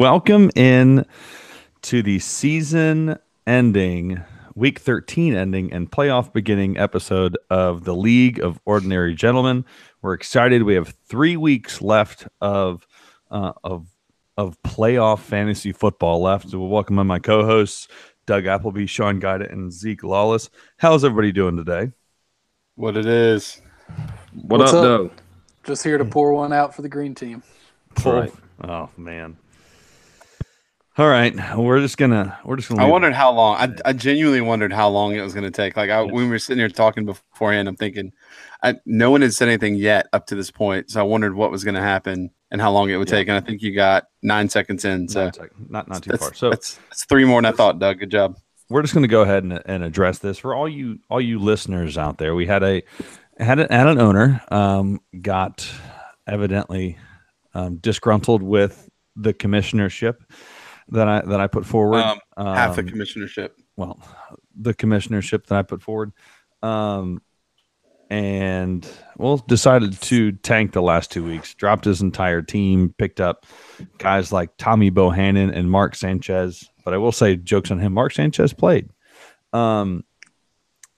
welcome in to the season ending, week 13 ending, and playoff beginning episode of the League of Ordinary Gentlemen. We're excited. We have three weeks left of uh, of of playoff fantasy football left. So we'll welcome in my co-hosts, Doug Appleby, Sean Guida, and Zeke Lawless. How's everybody doing today? What it is. What What's up, up? though? Just here to pour one out for the green team. Right. Oh man. All right, we're just gonna we're just gonna. I wondered how long. I, I genuinely wondered how long it was to take. Like I, when we were sitting here talking beforehand, I'm thinking, I, no one had said anything yet up to this point, so I wondered what was to happen and how long it would Yeah. take. And I think you got nine seconds in, so not, tech- not not too that's, far. So that's, that's three more than I thought. Doug, good job. we're just to go ahead and, and address this for all you all you listeners out there. We had a had, a, had an owner um, got evidently um, disgruntled with the commissionership that I that I put forward. Um, Half the Um, commissionership. well, the commissionership that I put forward, um, and well, decided to tank the last two weeks. Dropped his entire team, picked up guys like Tommy Bohanon and Mark Sanchez. But I will say, jokes on him. Mark Sanchez played, um,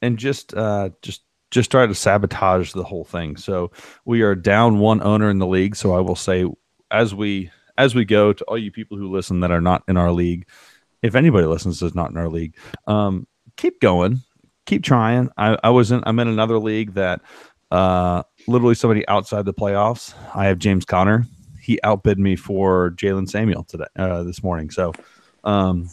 and just uh, just just try to sabotage the whole thing. So we are down one owner in the league. So I will say, as we as we go to all you people who listen that are not in our league, if anybody listens that's not in our league, um, keep going, keep trying. I, I was in I'm in another league that uh, literally somebody outside the playoffs. I have James Conner. He outbid me for Jaylen Samuel today uh, this morning. So um,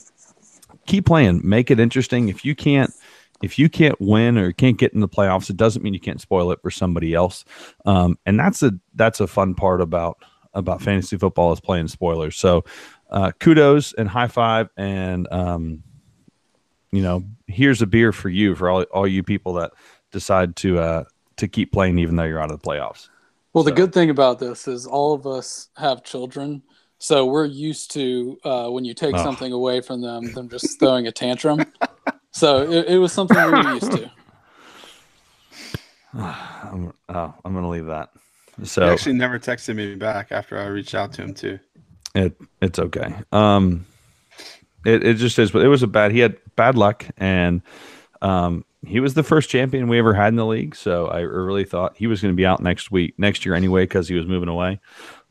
keep playing, make it interesting. If you can't if you can't win or can't get in the playoffs, it doesn't mean you can't spoil it for somebody else. Um, and that's a that's a fun part about about fantasy football is playing spoilers. So uh, kudos and high five and um, you know here's a beer for you for all all you people that decide to uh, to keep playing even though you're out of the playoffs. Well, the good thing about this is all of us have children, so we're used to uh, when you take Oh. something away from them, them just throwing a tantrum. So it, it was something we were used to. I'm, oh, I'm gonna leave that. So he actually never texted me back after I reached out to him too. It it's okay. Um, it it just is. But it was a bad. He had bad luck, and um, he was the first champion we ever had in the league. So I really thought he was going to be out next week, next year anyway, because he was moving away.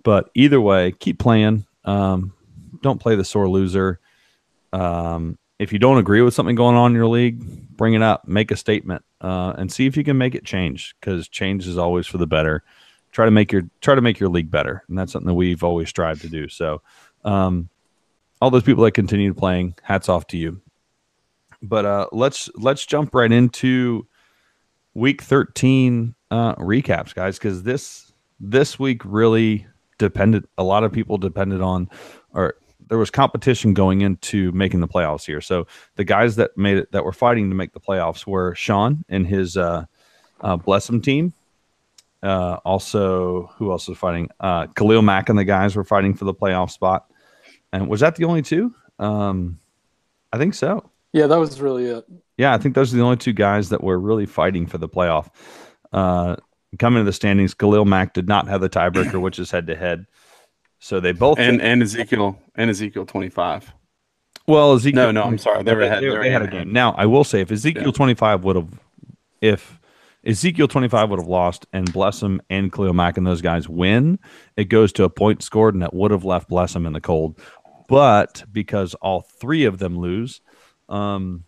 But either way, keep playing. Um, don't play the sore loser. Um, if you don't agree with something going on in your league, bring it up, make a statement, uh, and see if you can make it change. Because change is always for the better try to make your try to make your league better. And that's something that we've always strived to do. So um all those people that continue playing hats off to you. But uh let's let's jump right into week 13 uh recaps guys because this this week really depended a lot of people depended on or there was competition going into making the playoffs here. So the guys that made it that were fighting to make the playoffs were sean and his uh uh, team. Uh, also, who else was fighting? Uh, Khalil Mack and the guys were fighting for the playoff spot. And was that the only two? Um, I think so. Yeah, that was really it. Yeah, I think those are the only two guys that were really fighting for the playoff. Uh, coming to the standings, Khalil Mack did not have the tiebreaker, which is head to head. So they both And and Ezekiel and Ezekiel twenty five. well, Ezekiel. No, no, I'm sorry. They were ahead. They, They they had a game. Now, I will say, if Ezekiel Yeah. 25 would have, if Ezekiel 25 would have lost and Blessum and Khalil Mack and those guys win, it goes to a point scored and that would have left Blessum in the cold. But because all three of them lose, um,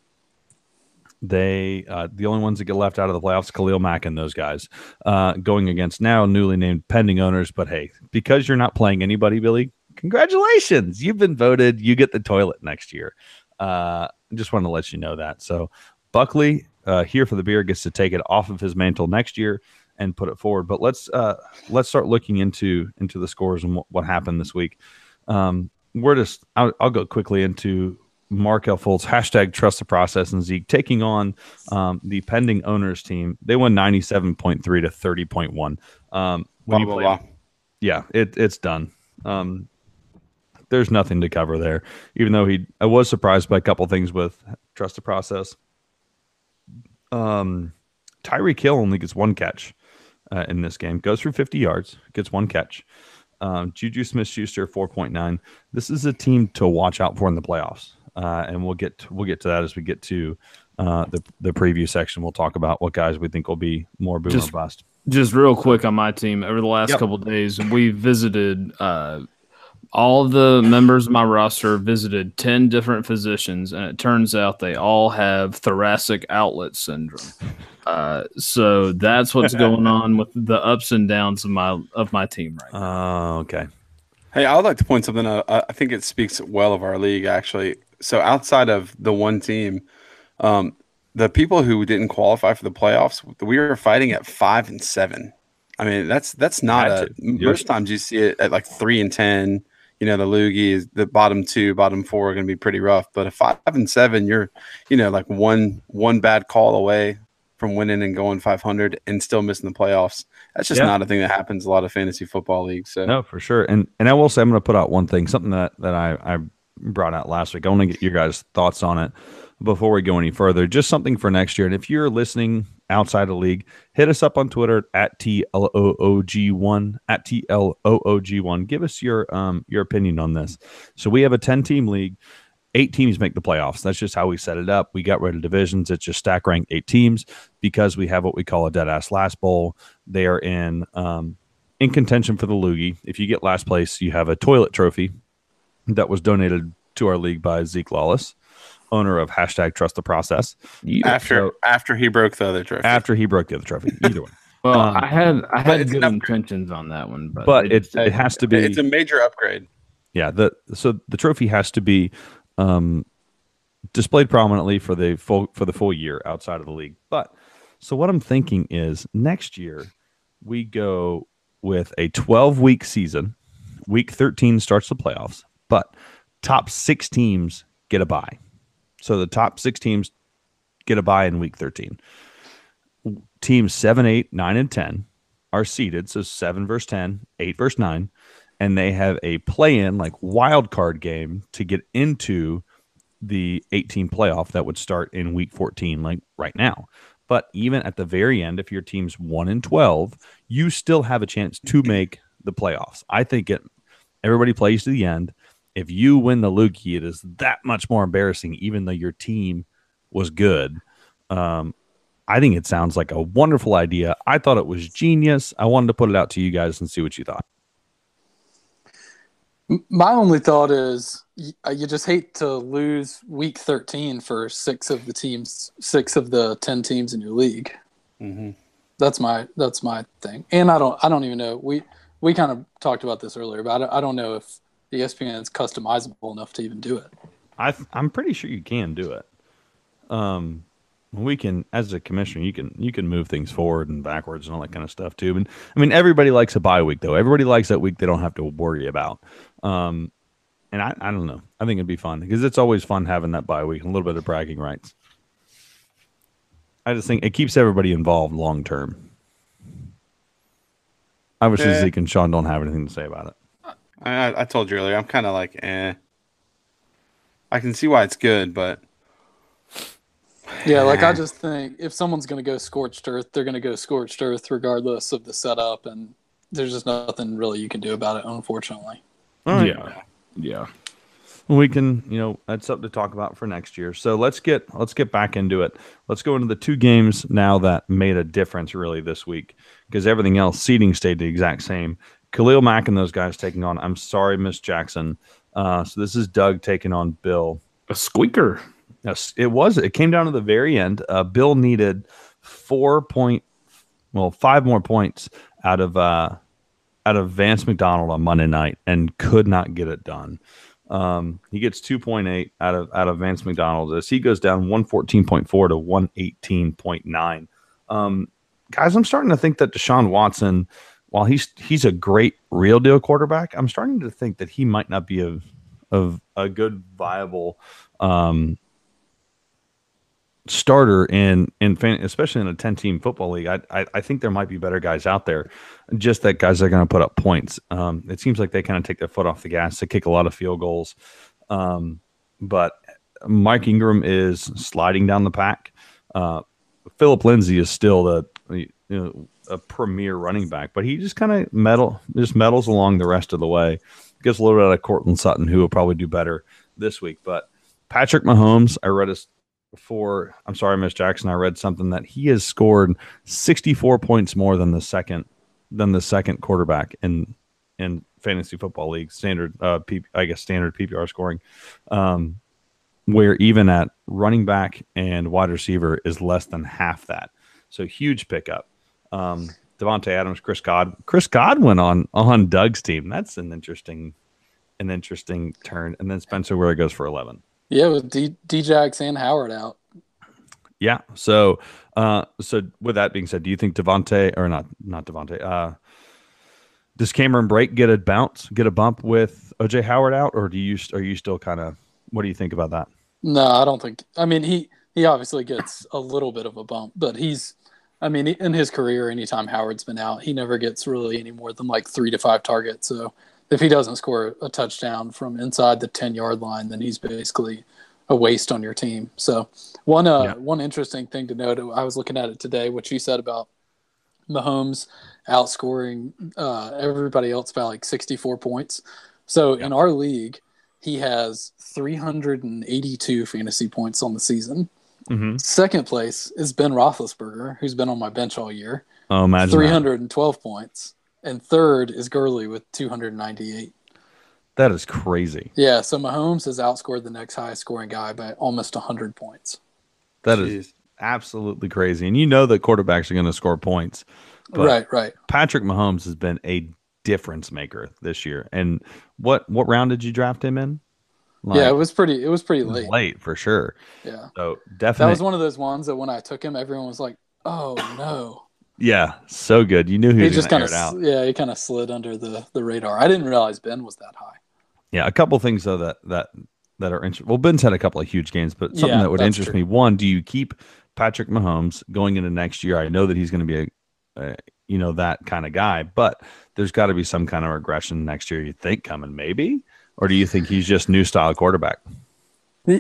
they uh, the only ones that get left out of the playoffs, Khalil Mack and those guys, uh, going against now newly named pending owners. But hey, because you're not playing anybody, Billy, congratulations, you've been voted. You get the toilet next year. Uh, just want to let you know that. So Buckley uh, here for the beer gets to take it off of his mantle next year and put it forward. But let's uh, let's start looking into into the scores and what, what happened this week. Um, we're just I'll, I'll go quickly into Markelle Fultz hashtag trust the process and Zeke taking on um, the pending owners team. They won ninety seven point three to thirty point one. Um, when Blah, you play- yeah, it, it's done. Um, there's nothing to cover there. Even though he, I was surprised by a couple things with trust the process. Um, Tyreek Hill only gets one catch uh, in this game. Goes for 50 yards, gets one catch. Um, Juju Smith Schuster 4.9. This is a team to watch out for in the playoffs. Uh, and we'll get to, we'll get to that as we get to uh, the the preview section. We'll talk about what guys we think will be more boom Just- or bust. Just real quick on my team, over the last Yep. couple of days, we visited uh, all the members of my roster visited 10 different physicians, and it turns out they all have thoracic outlet syndrome. Uh, so that's what's going on with the ups and downs of my of my team right now. Oh, okay. Hey, I would like to point something out. I I think it speaks well of our league, actually. So, outside of the one team, um, the people who didn't qualify for the playoffs, we were fighting at five and seven. I mean, that's that's not a. to. You're- Most times you see it at like three and ten. You know, the loogies, the bottom two, bottom four are going to be pretty rough. But a five and seven, you're, you know, like one one bad call away from winning and going 500 and still missing the playoffs. That's just Yeah. not a thing that happens a lot of fantasy football leagues. So No, for sure. And and I will say I'm going to put out one thing, something that that I I brought out last week. I want to get your guys' thoughts on it before we go any further. Just something for next year. And if you're listening outside the league, hit us up on Twitter at TLOOG1 at TLOOG1. Give us your um your opinion on this. So we have a 10 team league. Eight teams make the playoffs. That's just how we set it up. We got rid of divisions. It's just stack ranked eight teams because we have what we call a dead ass last bowl. They are in um, in contention for the loogie. If you get last place, you have a toilet trophy that was donated to our league by Zeke Lawless, owner of hashtag Trust the Process. after So- after he broke the other trophy. After he broke the other trophy, either way. Well, um, I had I had good intentions on that one, but, But they it it has to be it's a major upgrade. yeah. The so the trophy has to be um, displayed prominently for the full for the full year outside of the league. But so what I'm thinking is next year we go with a 12 week season. Week 13 starts the playoffs, but top six teams get a bye. So the top six teams get a bye in week 13. Teams 7, 8, 9, and 10 are seeded. So 7 versus 10, 8 versus 9. And they have a play in, like wild card game to get into the 18 playoff that would start in week 14, like right now. But even at the very end, if your team's 1 and 12, you still have a chance to make the playoffs. I think it everybody plays to the end. If you win the loogie, it is that much more embarrassing, even though your team was good. Um, I think it sounds like a wonderful idea. I thought it was genius. I wanted to put it out to you guys and see what you thought. My only thought is uh, you just hate to lose week 13 for six of the teams, six of the 10 teams in your league. Mm-hmm. That's my that's my thing. And I don't I don't even know. We we kind of talked about this earlier, but I don't, I don't know if the ESPN is customizable enough to even do it. I I'm pretty sure you can do it. Um, we can as a commissioner, you can you can move things forward and backwards and all that kind of stuff too. And I mean, everybody likes a bye week though. Everybody likes that week they don't have to worry about. Um, and I I don't know. I think it'd be fun because it's always fun having that bye week and a little bit of bragging rights. I just think it keeps everybody involved long term. Obviously, Yeah. Zeke and Sean don't have anything to say about it. I, I- I told you earlier. I'm kind of like, eh. I can see why it's good, but Yeah, like I just think if someone's going to go scorched earth, they're going to go scorched earth regardless of the setup, and there's just nothing really you can do about it, unfortunately. All right. yeah, yeah. we can you know that's something to talk about for next year so let's get let's get back into it let's go into the two games now that made a difference really this week because everything else seating stayed the exact same khalil mack and those guys taking on i'm sorry miss jackson uh, so this is doug taking on bill A squeaker. Yes, it was. It came down to the very end. Uh, Bill needed four point, well, five more points out of uh, out of Vance McDonald on Monday night, and could not get it done. Um, he gets two point eight out of out of Vance McDonald as he goes down one fourteen point four to one eighteen point nine. Um, guys, I'm starting to think that Deshaun Watson, while he's he's a great real deal quarterback, I'm starting to think that he might not be a of a good viable um, starter in in fan, especially in a 10 team football league. I, I i think there might be better guys out there just that guys are going to put up points. Um it seems like they kind of take their foot off the gas they kick a lot of field goals. Um but mike ingram is sliding down the pack. Uh phillip lindsay is still the you know a premier running back, but he just kind of meddle just medals along the rest of the way. Gets a little bit out of Courtland Sutton, who will probably do better this week. But Patrick Mahomes, I read his before. I'm sorry, Miss Jackson. I read something that he has scored 64 points more than the second than the second quarterback in in fantasy football league standard. Uh, P, I guess standard PPR scoring. Um, where even at running back and wide receiver is less than half that. So huge pickup. Um, Davante Adams, Chris God, Chris Godwin on on Doug's team. That's an interesting, an interesting turn. And then Spencer Ware goes for eleven. Yeah, with D- Djax and Howard out. Yeah. So, uh, so with that being said, do you think Devonte or not, not Devonte. uh, does Cameron Brate get a bounce, get a bump with OJ Howard out, or do you are you still kind of what do you think about that? No, I don't think. I mean, he he obviously gets a little bit of a bump, but he's. I mean, in his career, anytime Howard's been out, he never gets really any more than like three to five targets. So if he doesn't score a touchdown from inside the ten yard line, then he's basically a waste on your team. So one uh, yeah. one interesting thing to note, I was looking at it today, what you said about Mahomes outscoring uh, everybody else by like sixty four points. So yeah. in our league, he has 382 fantasy points on the season. Mm-hmm. Second place is Ben Roethlisberger, who's been on my bench all year. Oh, imagine 312 that. points. And third is Gurley with 298. That is crazy. Yeah, so Mahomes has outscored the next highest scoring guy by almost 100 points. That Jeez. is absolutely crazy. And you know that quarterbacks are going to score points. right, right. Patrick Mahomes has been a difference maker this year. And what what round did you draft him in? Like, yeah, it was pretty. It was pretty late. Late for sure. Yeah. So definitely, that was one of those ones that when I took him, everyone was like, "Oh no." Yeah, so good. You knew he, he just kind of yeah, he kind of slid under the the radar. I didn't realize Ben was that high. Yeah, a couple things though that that that are interesting. Well, Ben's had a couple of huge games, but something yeah, that would interest true. me. One, do you keep Patrick Mahomes going into next year? I know that he's going to be a, a you know that kind of guy, but there's got to be some kind of regression next year. You think coming maybe, or do you think he's just new style quarterback?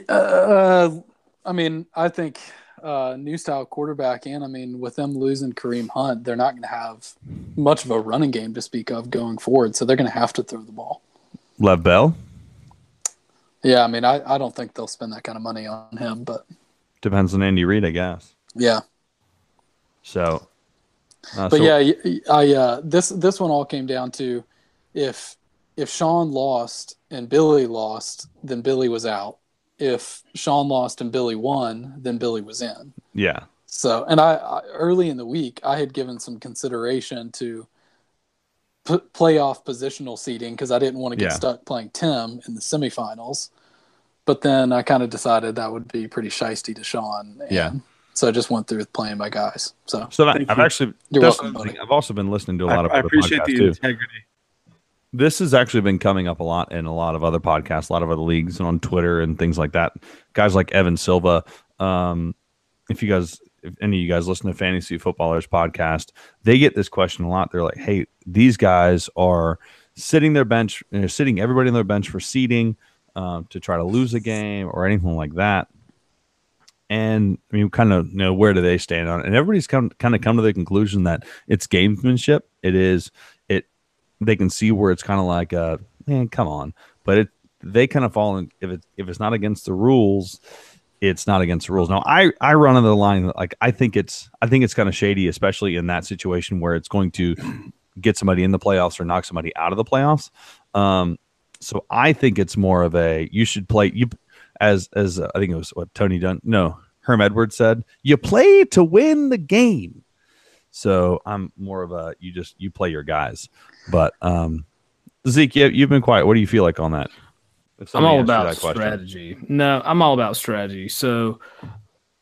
Uh, I mean, I think uh, new style quarterback, and I mean, with them losing Kareem Hunt, they're not going to have much of a running game to speak of going forward. So they're going to have to throw the ball. Lev Bell. Yeah, I mean, I, I don't think they'll spend that kind of money on him, but depends on Andy Reid, I guess. Yeah. So, uh, but so, yeah, I uh, this this one all came down to if if Sean lost and Billy lost, then Billy was out. If Sean lost and Billy won, then Billy was in. Yeah. So, and I, I early in the week, I had given some consideration to p- playoff positional seeding because I didn't want to get yeah. stuck playing Tim in the semifinals. But then I kind of decided that would be pretty shisty to Sean. yeah. So I just went through with playing my guys. So, so I've you. actually, You're welcome, I've also been listening to a lot I, of. I appreciate the too. integrity. This has actually been coming up a lot in a lot of other podcasts, a lot of other leagues, and on Twitter and things like that. Guys like Evan Silva. Um, if you guys if any of you guys listen to Fantasy Footballers podcast, they get this question a lot. They're like, "Hey, these guys are sitting their bench, you know, sitting everybody on their bench for seeding um, to try to lose a game or anything like that." And I mean, kind of you know where do they stand on it? And everybody's come kind of come to the conclusion that it's gamesmanship. It is. They can see where it's kind of like, uh, man, come on, but it they kind of fall in if it if it's not against the rules it's not against the rules. Now, I I run on the line like I think it's I think it's kind of shady, especially in that situation where it's going to get somebody in the playoffs or knock somebody out of the playoffs. Um, so I think it's more of a you should play you as as uh, I think it was what Tony Dunn no Herm Edwards said you play to win the game. So I'm more of a you just you play your guys, but um, Zeke, you, you've been quiet. What do you feel like on that? I'm all about strategy. No, I'm all about strategy. So,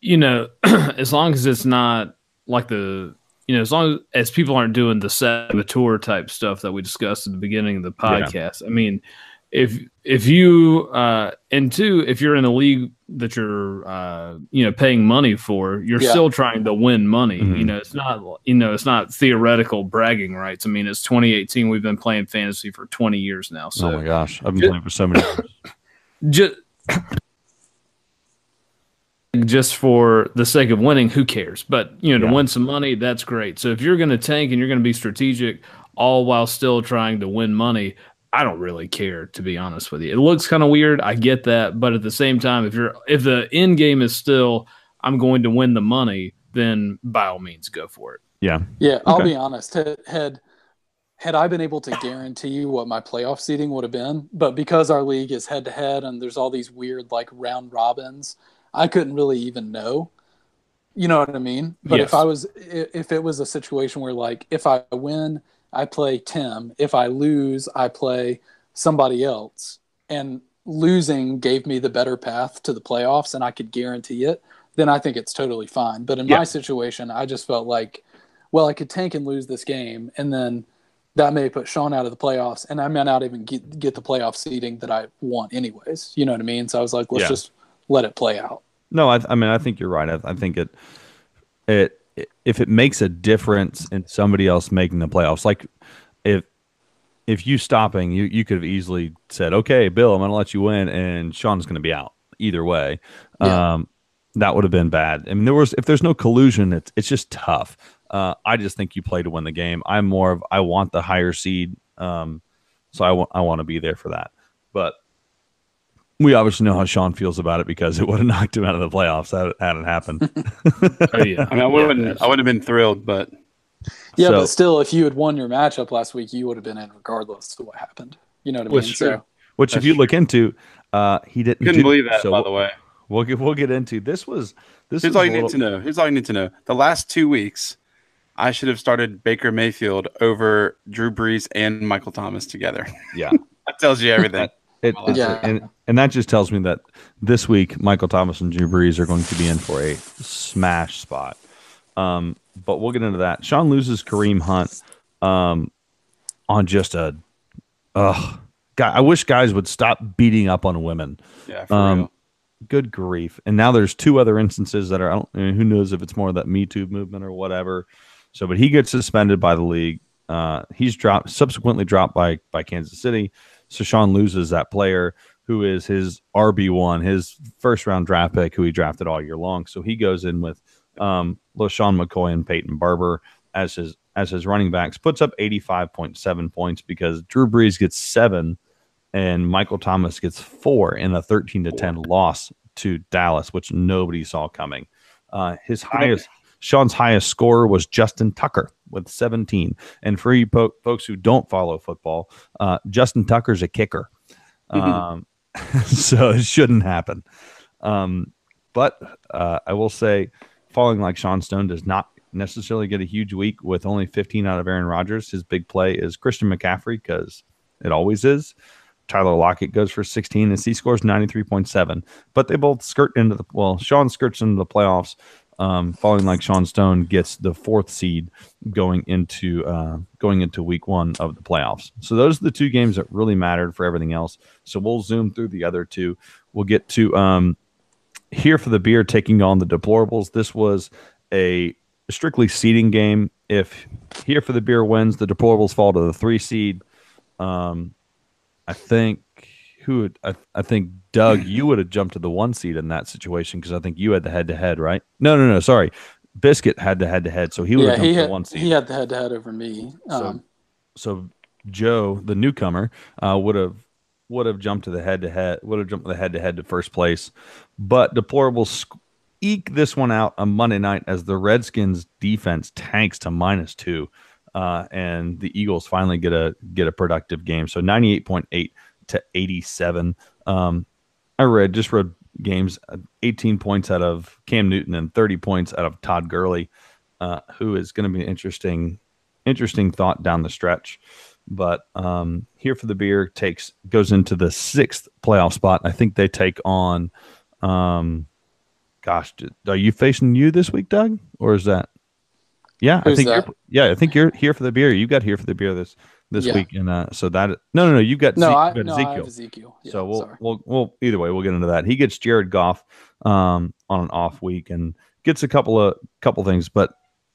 you know, as long as it's not like the, you know, as long as, people aren't doing the tour type stuff that we discussed at the beginning of the podcast. Yeah. I mean, if if you uh and two if you're in a league that you're uh you know paying money for you're yeah. still trying to win money mm-hmm. you know it's not you know it's not theoretical bragging rights i mean it's 2018 we've been playing fantasy for 20 years now so oh my gosh i've been just, playing for so many years just just for the sake of winning, who cares? But you know, Yeah. to win some money, that's great. So if you're going to tank and you're going to be strategic, all while still trying to win money, I don't really care to be honest with you. It looks kind of weird, I get that, but at the same time, if you're if the end game is still I'm going to win the money, then by all means go for it. Yeah. Yeah, I'll be honest. Had, had had I been able to guarantee you what my playoff seeding would have been, but because our league is head to head and there's all these weird like round robins, I couldn't really even know. You know what I mean? But Yes. if I was if it was a situation where like if I win, I play Tim. If I lose, I play somebody else. And losing gave me the better path to the playoffs and I could guarantee it, then I think it's totally fine. But in Yeah. my situation, I just felt like well, I could tank and lose this game, and then that may put Sean out of the playoffs, and I may not even get get the playoff seeding that I want anyways. You know what I mean? So I was like, let's Yeah. just let it play out. No, I, I mean, I think you're right. I, I think it, it, if it makes a difference in somebody else making the playoffs, like if, if you stopping, you, you could have easily said, okay, Bill, I'm going to let you win. And Sean's going to be out either way. Yeah. Um, that would have been bad. I mean, there was, if there's no collusion, it's, it's just tough. Uh, I just think you play to win the game. I'm more of, I want the higher seed. Um, so I want, I want to be there for that. But we obviously know how Sean feels about it because it would have knocked him out of the playoffs had it hadn't happened. Oh yeah. I mean, I wouldn't, I would have been thrilled, but Yeah, So- but still, if you had won your matchup last week, you would have been in regardless of what happened. You know what I Which mean? is true. So Which, if you true. look into, uh, he didn't. couldn't do- believe that. So by we'll, the way, we'll get we'll get into this was this here's is all a you need to know. Here's all you need to know. The last two weeks, I should have started Baker Mayfield over Drew Brees and Michael Thomas together. Yeah, that tells you everything. It, it's- Yeah. and and that just tells me that this week Michael Thomas and Drew Brees are going to be in for a smash spot. Um, but we'll get into that. Sean loses Kareem Hunt um, on just a. Ugh, guy, I wish guys would stop beating up on women. Yeah, for Um, good grief and now there's two other instances that are I don't, I mean, who knows if it's more of that me too movement or whatever so but he gets suspended by the league uh, he's dropped subsequently dropped by by kansas city so sean loses that player who is his rb1 his first round draft pick who he drafted all year long so he goes in with um LeSean mccoy and peyton barber as his as his running backs puts up 85.7 points because drew brees gets seven and Michael Thomas gets four in a 13 to 10 loss to Dallas, which nobody saw coming. Uh, his highest, Sean's highest scorer was Justin Tucker with 17. And for you po- folks who don't follow football, uh, Justin Tucker's a kicker. Um, so it shouldn't happen. Um, but uh, I will say, falling like Sean Stone does not necessarily get a huge week with only 15 out of Aaron Rodgers. His big play is Christian McCaffrey because it always is. Tyler Lockett goes for 16 and he scores 93.7. But they both skirt into the well, Sean skirts into the playoffs, um, falling like Sean Stone gets the fourth seed going into uh, going into week one of the playoffs. So those are the two games that really mattered for everything else. So we'll zoom through the other two. We'll get to um, here for the beer taking on the deplorables. This was a strictly seeding game. If here for the beer wins, the deplorables fall to the three seed. Um, I think who I, I think Doug, you would have jumped to the one seed in that situation because I think you had the head to head, right? No, no, no, sorry. Biscuit had the head to head, so he would yeah, have jumped to the one seed. he had the head to head over me. So- Um, so Joe, the newcomer, uh, would have would have jumped to the head to head, would have jumped the head to head to first place, but deplorables eke this one out on Monday night as the Redskins defense tanks to minus two, uh, and the Eagles finally get a get a productive game. So ninety eight point eight to eighty seven. Um, I read just read games, uh, eighteen points out of Cam Newton and thirty points out of Todd Gurley, uh, who is going to be an interesting interesting thought down the stretch. But um, here for the beer takes goes into the sixth playoff spot. I think they take on. Um, gosh, are you facing you this week, Doug, or is that? Yeah, I think that? you're. Yeah, I think you're here for the beer. You got here for the beer this this Yeah. week, and uh, so that no, no, no, you've got no, Ze- I, got no, I Ezekiel. Ezekiel. Yeah, so we'll, sorry. we'll we'll either way we'll get into that. He gets Jared Goff um, on an off week and gets a couple of couple things, but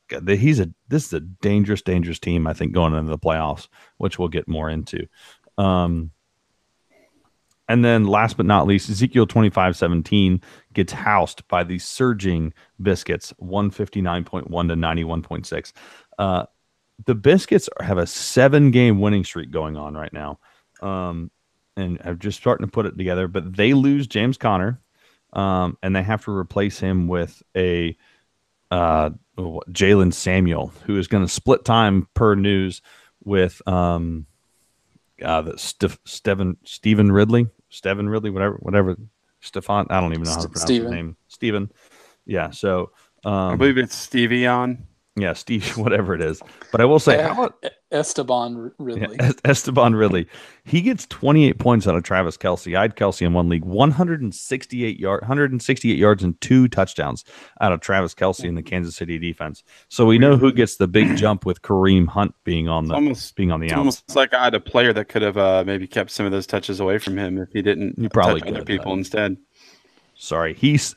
God, he's a this is a dangerous dangerous team. I think going into the playoffs, which we'll get more into. Um, and then last but not least, Ezekiel 25 17 gets housed by the surging Biscuits 159.1 to 91.6. Uh, the Biscuits have a seven game winning streak going on right now. Um, and I'm just starting to put it together, but they lose James Conner um, and they have to replace him with a uh, Jaylen Samuel, who is going to split time per news with um, uh, the St- Steven Stephen Ridley, Steven Ridley, whatever, whatever. Stefan, I don't even know how to pronounce Steven. his name. Stephen. Yeah. So um, I believe it's Stevie on. Yeah, Steve, whatever it is. But I will say, how about Esteban R- Ridley. yeah, Esteban Ridley. He gets 28 points out of Travis Kelce. I had Kelce in one league, 168 yard, 168 yards and two touchdowns out of Travis Kelce in the Kansas City defense. So we know who gets the big jump with Kareem Hunt being on the almost being on the It's outs. almost like I had a player that could have uh, maybe kept some of those touches away from him if he didn't You probably touch other people but- instead. Sorry, he's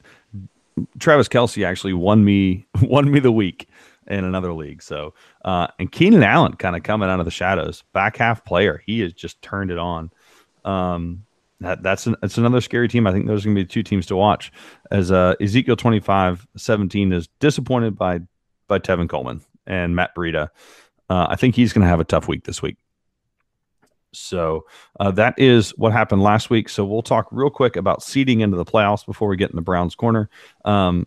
Travis Kelce actually won me won me the week in another league. So uh, and Keenan Allen kind of coming out of the shadows, back half player. He has just turned it on. Um, that that's an, it's another scary team. I think those are going to be two teams to watch. As uh, Ezekiel 25 17 is disappointed by by Tevin Coleman and Matt Breida. Uh, I think he's going to have a tough week this week. So uh, that is what happened last week. So we'll talk real quick about seeding into the playoffs before we get in the Browns corner. Um,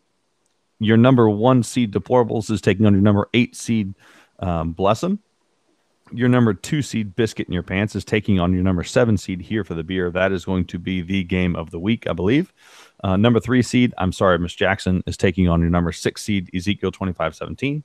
your number one seed deplorables is taking on your number eight seed um, Blessum. Your number two seed biscuit in your pants is taking on your number seven seed here for the beer. That is going to be the game of the week, I believe. Uh, number three seed, I'm sorry, Miss Jackson is taking on your number six seed Ezekiel 2517.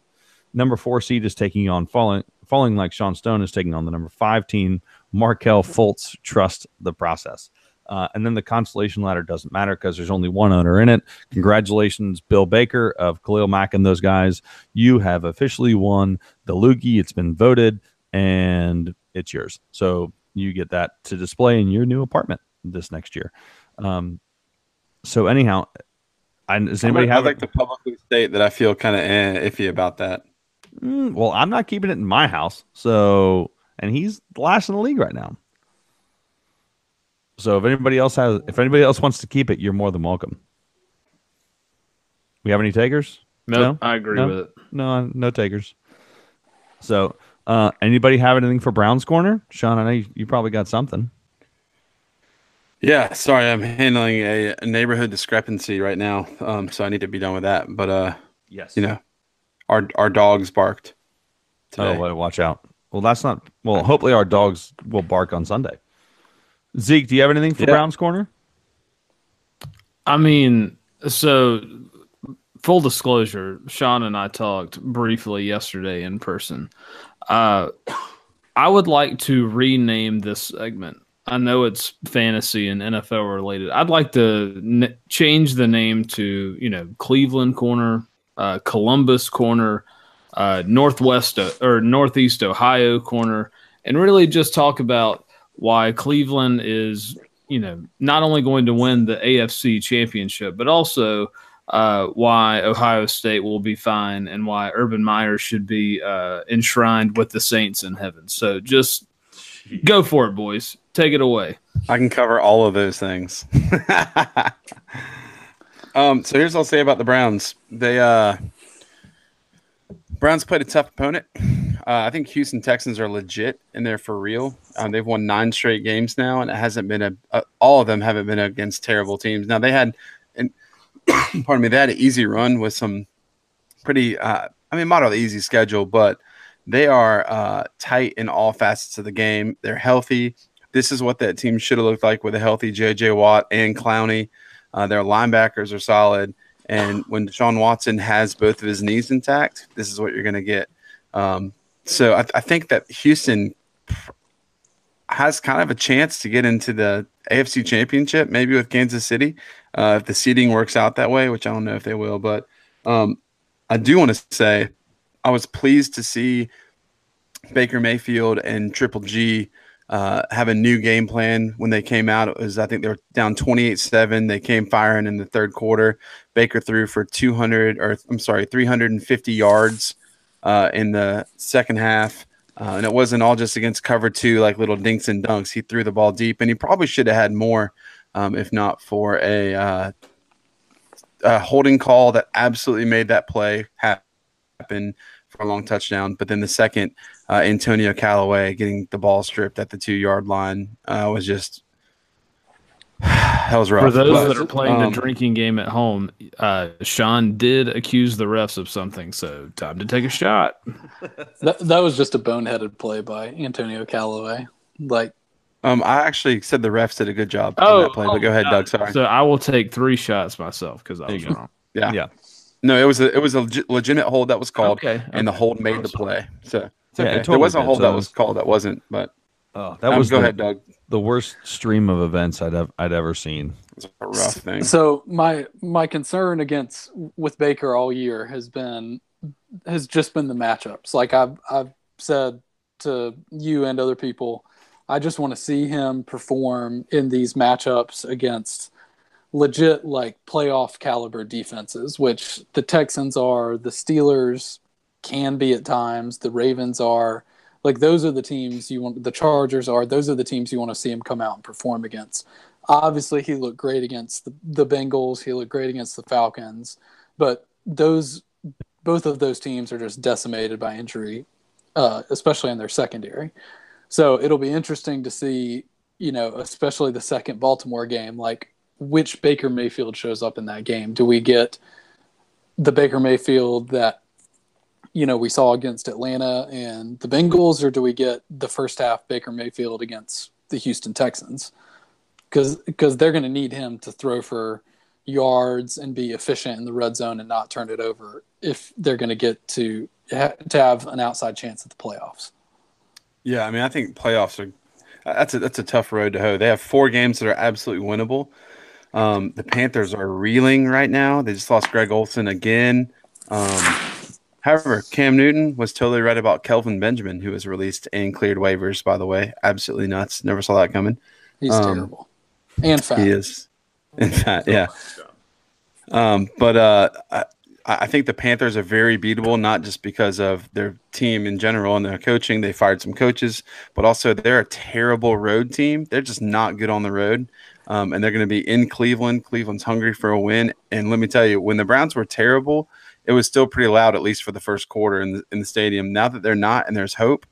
Number four seed is taking on falling falling like Sean Stone is taking on the number five team Markelle Fultz. Trust the process. Uh, and then the constellation ladder doesn't matter because there's only one owner in it. Congratulations, Bill Baker of Khalil Mack and those guys. You have officially won the loogie. It's been voted and it's yours. So you get that to display in your new apartment this next year. Um, so anyhow, I, does anybody I'd, have I'd like to publicly state that I feel kind of eh, iffy about that. Mm, well, I'm not keeping it in my house. So, and he's last in the league right now. So, if anybody else has, if anybody else wants to keep it, you're more than welcome. We have any takers? Nope, No? I agree No? with it. No, no takers. So, uh, anybody have anything for Brown's Corner? Sean, I know you, you probably got something. Yeah, sorry, I'm handling a, a neighborhood discrepancy right now, um, so I need to be done with that. But uh, Yes. you know, our our dogs barked. Oh, Today. well, watch out. Well, that's not. Well, hopefully our dogs will bark on Sunday. Zeke, do you have anything for Yeah. Brown's Corner? I mean, so full disclosure, Sean and I talked briefly yesterday in person. Uh, I would like to rename this segment. I know it's fantasy and NFL related. I'd like to n- change the name to, you know, Cleveland Corner, uh, Columbus Corner, uh, Northwest uh, or Northeast Ohio Corner, and really just talk about why Cleveland is you know, not only going to win the AFC championship, but also uh, why Ohio State will be fine and why Urban Meyer should be uh, enshrined with the saints in heaven. So just go for it, boys. Take it away. I can cover all of those things. um, so here's what I'll say about the Browns. They uh, Browns played a tough opponent. Uh, I think Houston Texans are legit and they're for real. Um, they've won nine straight games now, and it hasn't been a, a all of them haven't been against terrible teams. Now they had, and pardon me, they had an easy run with some pretty, uh, I mean, moderately easy schedule, but they are uh, tight in all facets of the game. They're healthy. This is what that team should have looked like with a healthy J.J. Watt and Clowney. Uh, their linebackers are solid. And when Deshaun Watson has both of his knees intact, this is what you're going to get. Um, so I, I think that Houston has kind of a chance to get into the AFC Championship, maybe with Kansas City, uh, if the seeding works out that way, which I don't know if they will. But um, I do want to say I was pleased to see Baker Mayfield and Triple G uh, have a new game plan when they came out. It was I think they were down 28-7. They came firing in the third quarter. Baker threw for 200 or I'm sorry, 350 yards uh, in the second half. Uh, and it wasn't all just against cover two, like little dinks and dunks. He threw the ball deep, and he probably should have had more, um, if not for a, uh, a holding call that absolutely made that play happen for a long touchdown. But then the second, uh, Antonio Callaway getting the ball stripped at the two yard line uh, was just that was rough. For those But, that are playing um, the drinking game at home, uh, Sean did accuse the refs of something, so time to take a shot. That, that was just a boneheaded play by Antonio Callaway. Like, Um, I actually said the refs did a good job Oh, on that play, but go ahead, Doug. Sorry. So I will take three shots myself because I was wrong. Yeah. Yeah. No, it was a it was a legi- legitimate hold that was called, Okay, and the hold made the play. So it's Yeah, okay. totally there was a did, hold so- that was called that wasn't, but Oh, that um, was go the, ahead, Doug. the worst stream of events I'd ev- I'd ever seen. It's a rough thing. So my my concern against with Baker all year has been has just been the matchups. Like I've I've said to you and other people, I just want to see him perform in these matchups against legit like playoff caliber defenses, which the Texans are, the Steelers can be at times, the Ravens are. Like those are the teams you want the Chargers are, those are the teams you want to see him come out and perform against obviously he looked great against the, the Bengals. He looked great against the Falcons, but those both of those teams are just decimated by injury, uh, especially in their secondary. So it'll be interesting to see, you know, especially the second Baltimore game, like which Baker Mayfield shows up in that game. Do we get the Baker Mayfield that you know we saw against Atlanta and the Bengals, or do we get the first half Baker Mayfield against the Houston Texans? because because they're going to need him to throw for yards and be efficient in the red zone and not turn it over if they're going to get to to have an outside chance at the playoffs. Yeah, I mean, I think playoffs are that's a that's a tough road to hoe. They have four games that are absolutely winnable. Um, the Panthers are reeling right now. They just lost Greg Olsen again. Um, however, Cam Newton was totally right about Kelvin Benjamin, who was released and cleared waivers. By the way, absolutely nuts. Never saw that coming. He's Um, terrible and fat. He is. In fact, yeah. Um, but uh, I, I think the Panthers are very beatable, not just because of their team in general and their coaching. They fired some coaches, but also they're a terrible road team. They're just not good on the road. Um, and they're going to be in Cleveland. Cleveland's hungry for a win. And let me tell you, when the Browns were terrible, it was still pretty loud, at least for the first quarter in the, in the stadium. Now that they're not and there's hope,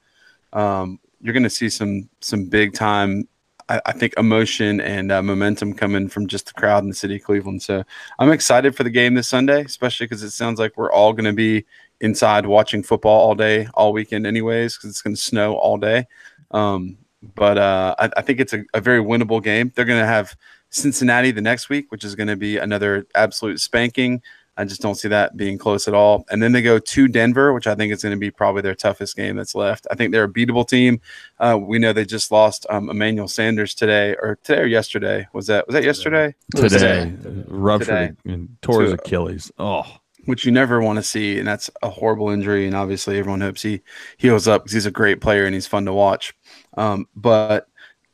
um, you're going to see some some big time I, I think emotion and uh, momentum coming from just the crowd in the city of Cleveland. So I'm excited for the game this Sunday, especially because it sounds like we're all going to be inside watching football all day, all weekend, anyways, because it's going to snow all day. Um, but uh, I, I think it's a, a very winnable game. They're going to have Cincinnati the next week, which is going to be another absolute spanking. I just don't see that being close at all. And then they go to Denver, which I think is going to be probably their toughest game that's left. I think they're a beatable team. Uh, we know they just lost um, Emmanuel Sanders today, or today or yesterday. Was that was that yesterday? It was Today, ruptured Today. and tore his Achilles. Oh, Which you never want to see, and that's a horrible injury. And obviously, everyone hopes he heals up because he's a great player and he's fun to watch. Um, but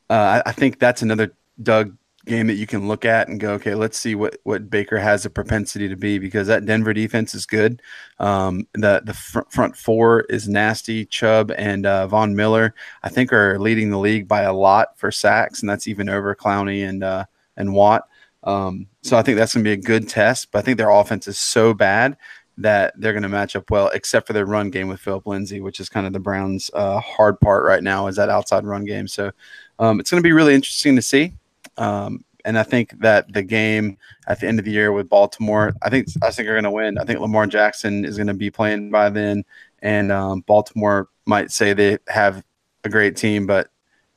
uh, I, I think that's another Doug game that you can look at and go, okay, let's see what what Baker has a propensity to be because that Denver defense is good. Um, the the fr- front four is nasty. Chubb and uh, Von Miller, I think, are leading the league by a lot for sacks, and that's even over Clowney and uh, and Watt. Um, so I think that's going to be a good test. But I think their offense is so bad that they're going to match up well, except for their run game with Phillip Lindsay, which is kind of the Browns' uh, hard part right now, is that outside run game. So um, it's going to be really interesting to see. Um, and I think that the game at the end of the year with Baltimore, I think I think they're going to win. I think Lamar Jackson is going to be playing by then, and um, Baltimore might say they have a great team, but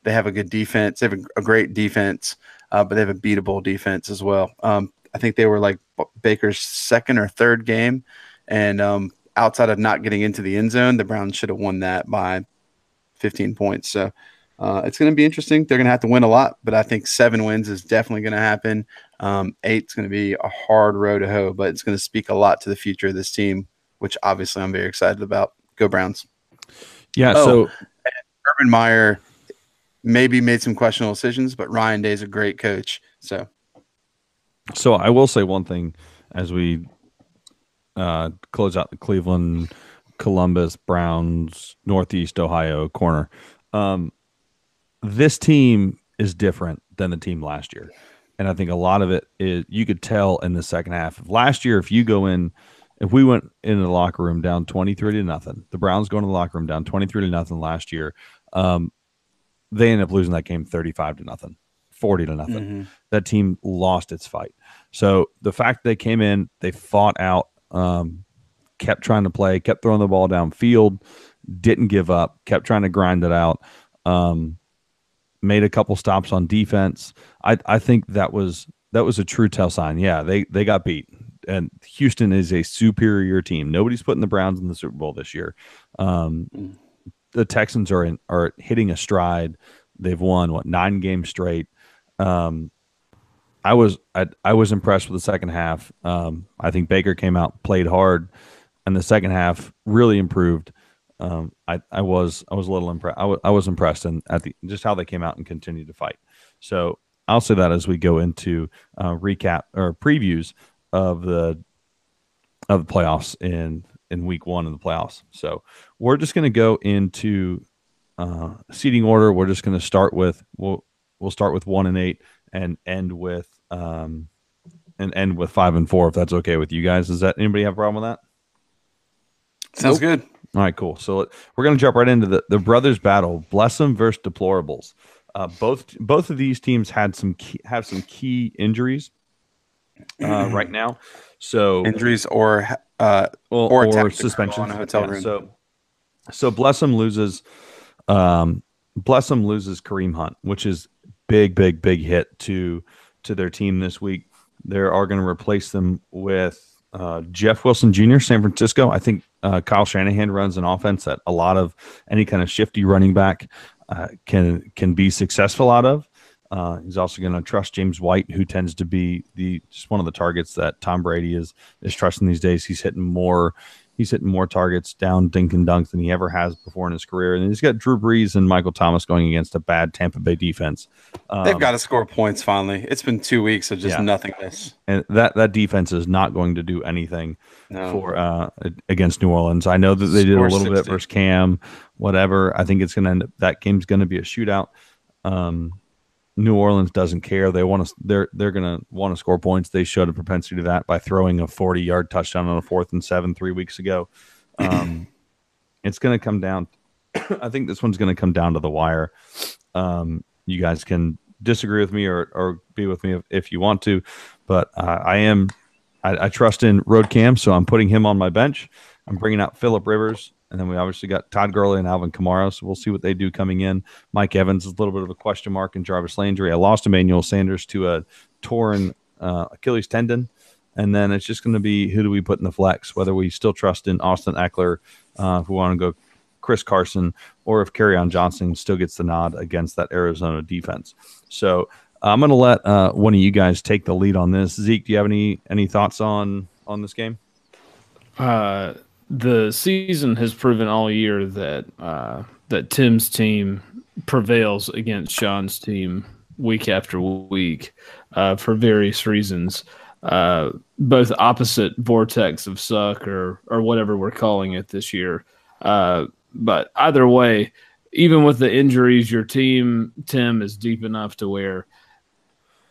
they have a good defense. They have a, a great defense, uh, but they have a beatable defense as well. Um, I think they were like Baker's second or third game, and um, outside of not getting into the end zone, the Browns should have won that by 15 points. So uh, it's going to be interesting. They're going to have to win a lot, but I think seven wins is definitely going to happen. Um, eight's going to be a hard road to hoe, but it's going to speak a lot to the future of this team, which obviously I'm very excited about. Go Browns. yeah. Oh. So Urban Meyer maybe made some questionable decisions, but Ryan Day's a great coach. So So I will say one thing as we uh, close out the Cleveland Columbus Browns, Northeast Ohio corner. Um, this team is different than the team last year. And I think a lot of it is you could tell in the second half. of Last year, if you go in, if we went into the locker room down 23 to nothing, the Browns going to the locker room down 23 to nothing last year. Um, they end up losing that game 35 to nothing, 40 to nothing. Mm-hmm. That team lost its fight. So the fact they came in, they fought out, um, kept trying to play, kept throwing the ball downfield, didn't give up, kept trying to grind it out. Um, made a couple stops on defense. I I think that was that was a true tell sign. Yeah, they they got beat, and Houston is a superior team. Nobody's putting the Browns in the Super Bowl this year. Um, Mm. the Texans are in, are hitting a stride. They've won what nine games straight. Um, I was I, I was impressed with the second half. Um, I think Baker came out played hard, and the second half really improved. Um, I, I was I was a little impressed. I was I was impressed and at the just how they came out and continued to fight. So I'll say that as we go into uh, recap or previews of the of the playoffs in in week one of the playoffs. So we're just going to go into uh, seating order. We're just going to start with we'll we'll start with one and eight and end with um and end with five and four if that's okay with you guys. Does that anybody have a problem with that? Sounds good. All right, cool. So we're going to jump right into the, the brothers battle, Blessum versus Deplorables. Uh, both both of these teams had some key, have some key injuries uh, right now. So Injuries or uh, well, or or, in a hotel Yeah, room. So so Blessum loses um Blessum loses Kareem Hunt, which is big, big, big hit to to their team this week. They are going to replace them with uh, Jeff Wilson Jr., San Francisco. I think uh, Kyle Shanahan runs an offense that a lot of any kind of shifty running back uh, can can be successful out of. Uh, he's also going to trust James White, who tends to be the just one of the targets that Tom Brady is is trusting these days. He's hitting more he's hitting more targets down dink and dunk than he ever has before in his career. And he's got Drew Brees and Michael Thomas going against a bad Tampa Bay defense. Um, they've got to score points finally. It's been two weeks of just Yeah. nothingness. and that that defense is not going to do anything No. for uh, against New Orleans. I know that they did a little bit 60. versus Cam, whatever. I think it's going to end up that game's going to be a shootout. Um, New Orleans doesn't care. They want to. They're they're to want to score points. They showed a propensity to that by throwing a forty-yard touchdown on a fourth and seven three weeks ago. Um, it's going to come down. I think this one's going to come down to the wire. Um, you guys can disagree with me or, or be with me if, if you want to, but uh, I am I, I trust in Road Cam, so I'm putting him on my bench. I'm bringing out Philip Rivers, and then we obviously got Todd Gurley and Alvin Kamara. So we'll see what they do coming in. Mike Evans is a little bit of a question mark in Jarvis Landry. I lost Emmanuel Sanders to a torn uh, Achilles tendon, and then it's just going to be who do we put in the flex? Whether we still trust in Austin Ekeler, uh, if we want to go Chris Carson, or if on Johnson still gets the nod against that Arizona defense. So I'm going to let uh, one of you guys take the lead on this. Zeke, do you have any any thoughts on on this game? Uh, the season has proven all year that uh, that Tim's team prevails against Sean's team week after week uh, for various reasons. Uh, both opposite vortex of suck or or whatever we're calling it this year. Uh, but either way, even with the injuries, your team Tim is deep enough to where.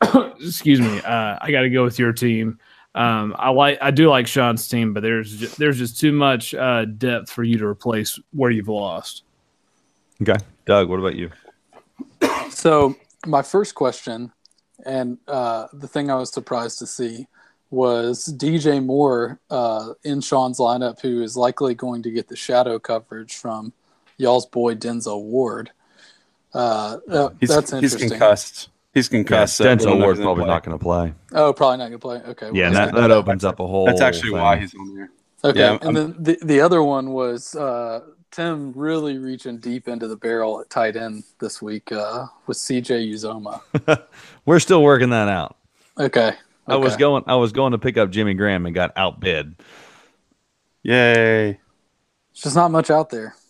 excuse me. Uh, I got to go with your team. Um, I like I do like Sean's team, but there's just, there's just too much uh, depth for you to replace where you've lost. Okay, Doug, what about you? So my first question, and uh, the thing I was surprised to see was DJ Moore uh, in Sean's lineup, who is likely going to get the shadow coverage from y'all's boy Denzel Ward. Uh, uh, He's, that's he's interesting. concussed. He's concussed. so Denzel he'll never Ward's probably play. not going to play. Oh, probably not going to play. Okay. Yeah, and well, that, that opens up a whole. That's actually thing. why he's on there. Okay, Yeah, and then the, the other one was uh, Tim really reaching deep into the barrel at tight end this week uh, with CJ Uzomah. We're still working that out. Okay. I was going. I was going to pick up Jimmy Graham and got outbid. Yay! It's just not much out there.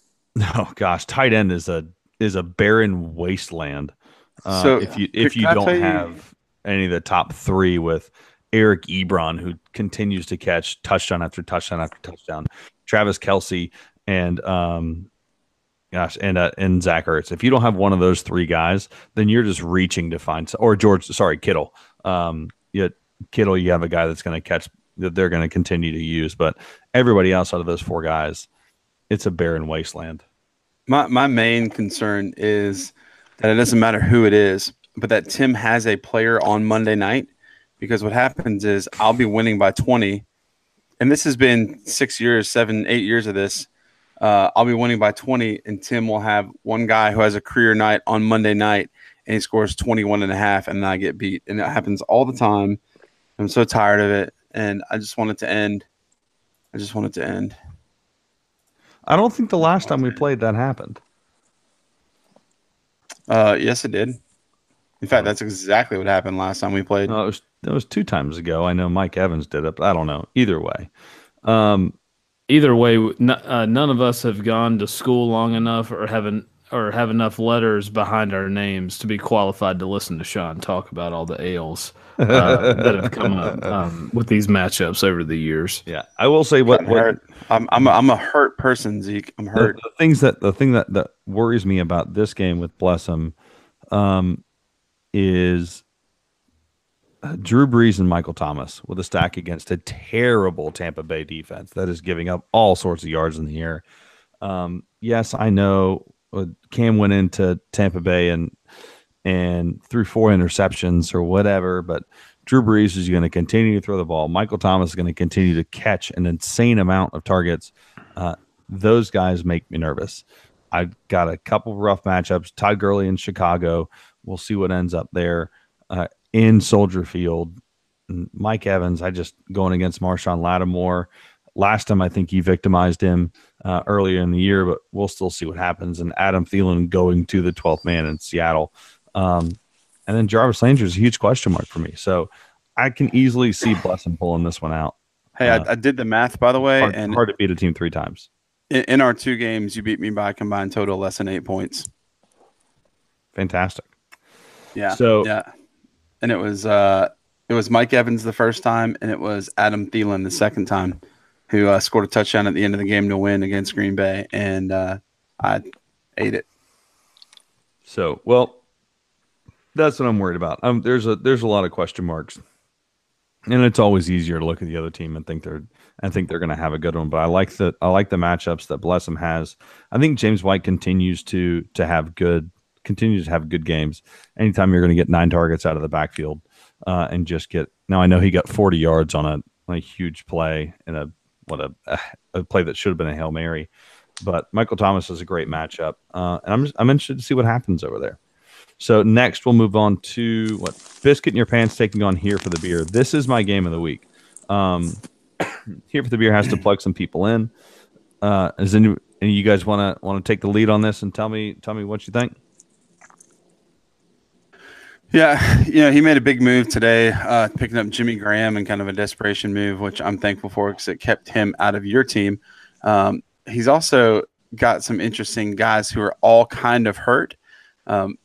Oh gosh, tight end is a is a barren wasteland. Uh, So, if you if you don't you- have any of the top three with Eric Ebron, who continues to catch touchdown after touchdown after touchdown, Travis Kelce, and um, gosh, and uh, and Zach Ertz. If you don't have one of those three guys, then you're just reaching to find or George. Sorry, Kittle. Um, yet Kittle, you have a guy that's going to catch that they're going to continue to use, but everybody outside of those four guys, it's a barren wasteland. My my main concern is that it doesn't matter who it is, but that Tim has a player on Monday night because what happens is I'll be winning by 20 and this has been 6 years, 7, 8 years of this. Uh, I'll be winning by 20 and Tim will have one guy who has a career night on Monday night and he scores 21 and a half and I get beat and it happens all the time. I'm so tired of it and I just want it to end. I just want it to end. I don't think the last time we played that happened. Uh, yes, it did. In fact, that's exactly what happened last time we played. No, it was that was two times ago. I know Mike Evans did it, but I don't know. Either way, um, Either way, n- uh, none of us have gone to school long enough or haven't or have enough letters behind our names to be qualified to listen to Sean talk about all the ales uh, that have come up um, with these matchups over the years. yeah, I will say what, I'm what hurt. I'm I'm a, I'm a hurt person, Zeke. I'm hurt. the things that the thing that that worries me about this game with Blessum, um, is uh, Drew Brees and Michael Thomas with a stack against a terrible Tampa Bay defense that is giving up all sorts of yards in the air. Um, yes, I know Cam went into Tampa Bay and and threw four interceptions or whatever, but Drew Brees is going to continue to throw the ball. Michael Thomas is going to continue to catch an insane amount of targets. Uh, those guys make me nervous. I've got a couple rough matchups. Todd Gurley in Chicago. We'll see what ends up there. Uh, in Soldier Field, Mike Evans. I just going against Marshon Lattimore. Last time I think he victimized him uh, earlier in the year, but we'll still see what happens. And Adam Thielen going to the 12th man in Seattle. Um, and then Jarvis Landry is a huge question mark for me. So I can easily see Blessing pulling this one out. Hey, Uh, I, I did the math by the way, Hard, and hard to beat a team three times. in, in our two games, you beat me by a combined total less than eight points. Fantastic. Yeah. So- yeah, and it was uh, it was Mike Evans the first time, and it was Adam Thielen the second time, who uh, scored a touchdown at the end of the game to win against Green Bay, and uh, I ate it. So, well, that's what I'm worried about. Um, there's a there's a lot of question marks, and it's always easier to look at the other team and think they're and think they're going to have a good one. But I like the I like the matchups that Blessum has. I think James White continues to to have good continues to have good games. Anytime you're going to get nine targets out of the backfield uh, and just get now, I know he got 40 yards on a on a huge play in a what a a play that should have been a hail mary. But Michael Thomas is a great matchup, uh, and I'm just, I'm interested to see what happens over there. So next we'll move on to what biscuit in your pants taking on here for the beer. This is my game of the week. Um, here for the beer has to plug some people in. Uh, is any, any you guys want to want to take the lead on this and tell me tell me what you think? Yeah, you know, he made a big move today, uh, picking up Jimmy Graham and kind of a desperation move, which I'm thankful for because it kept him out of your team. Um, he's also got some interesting guys who are all kind of hurt. Um,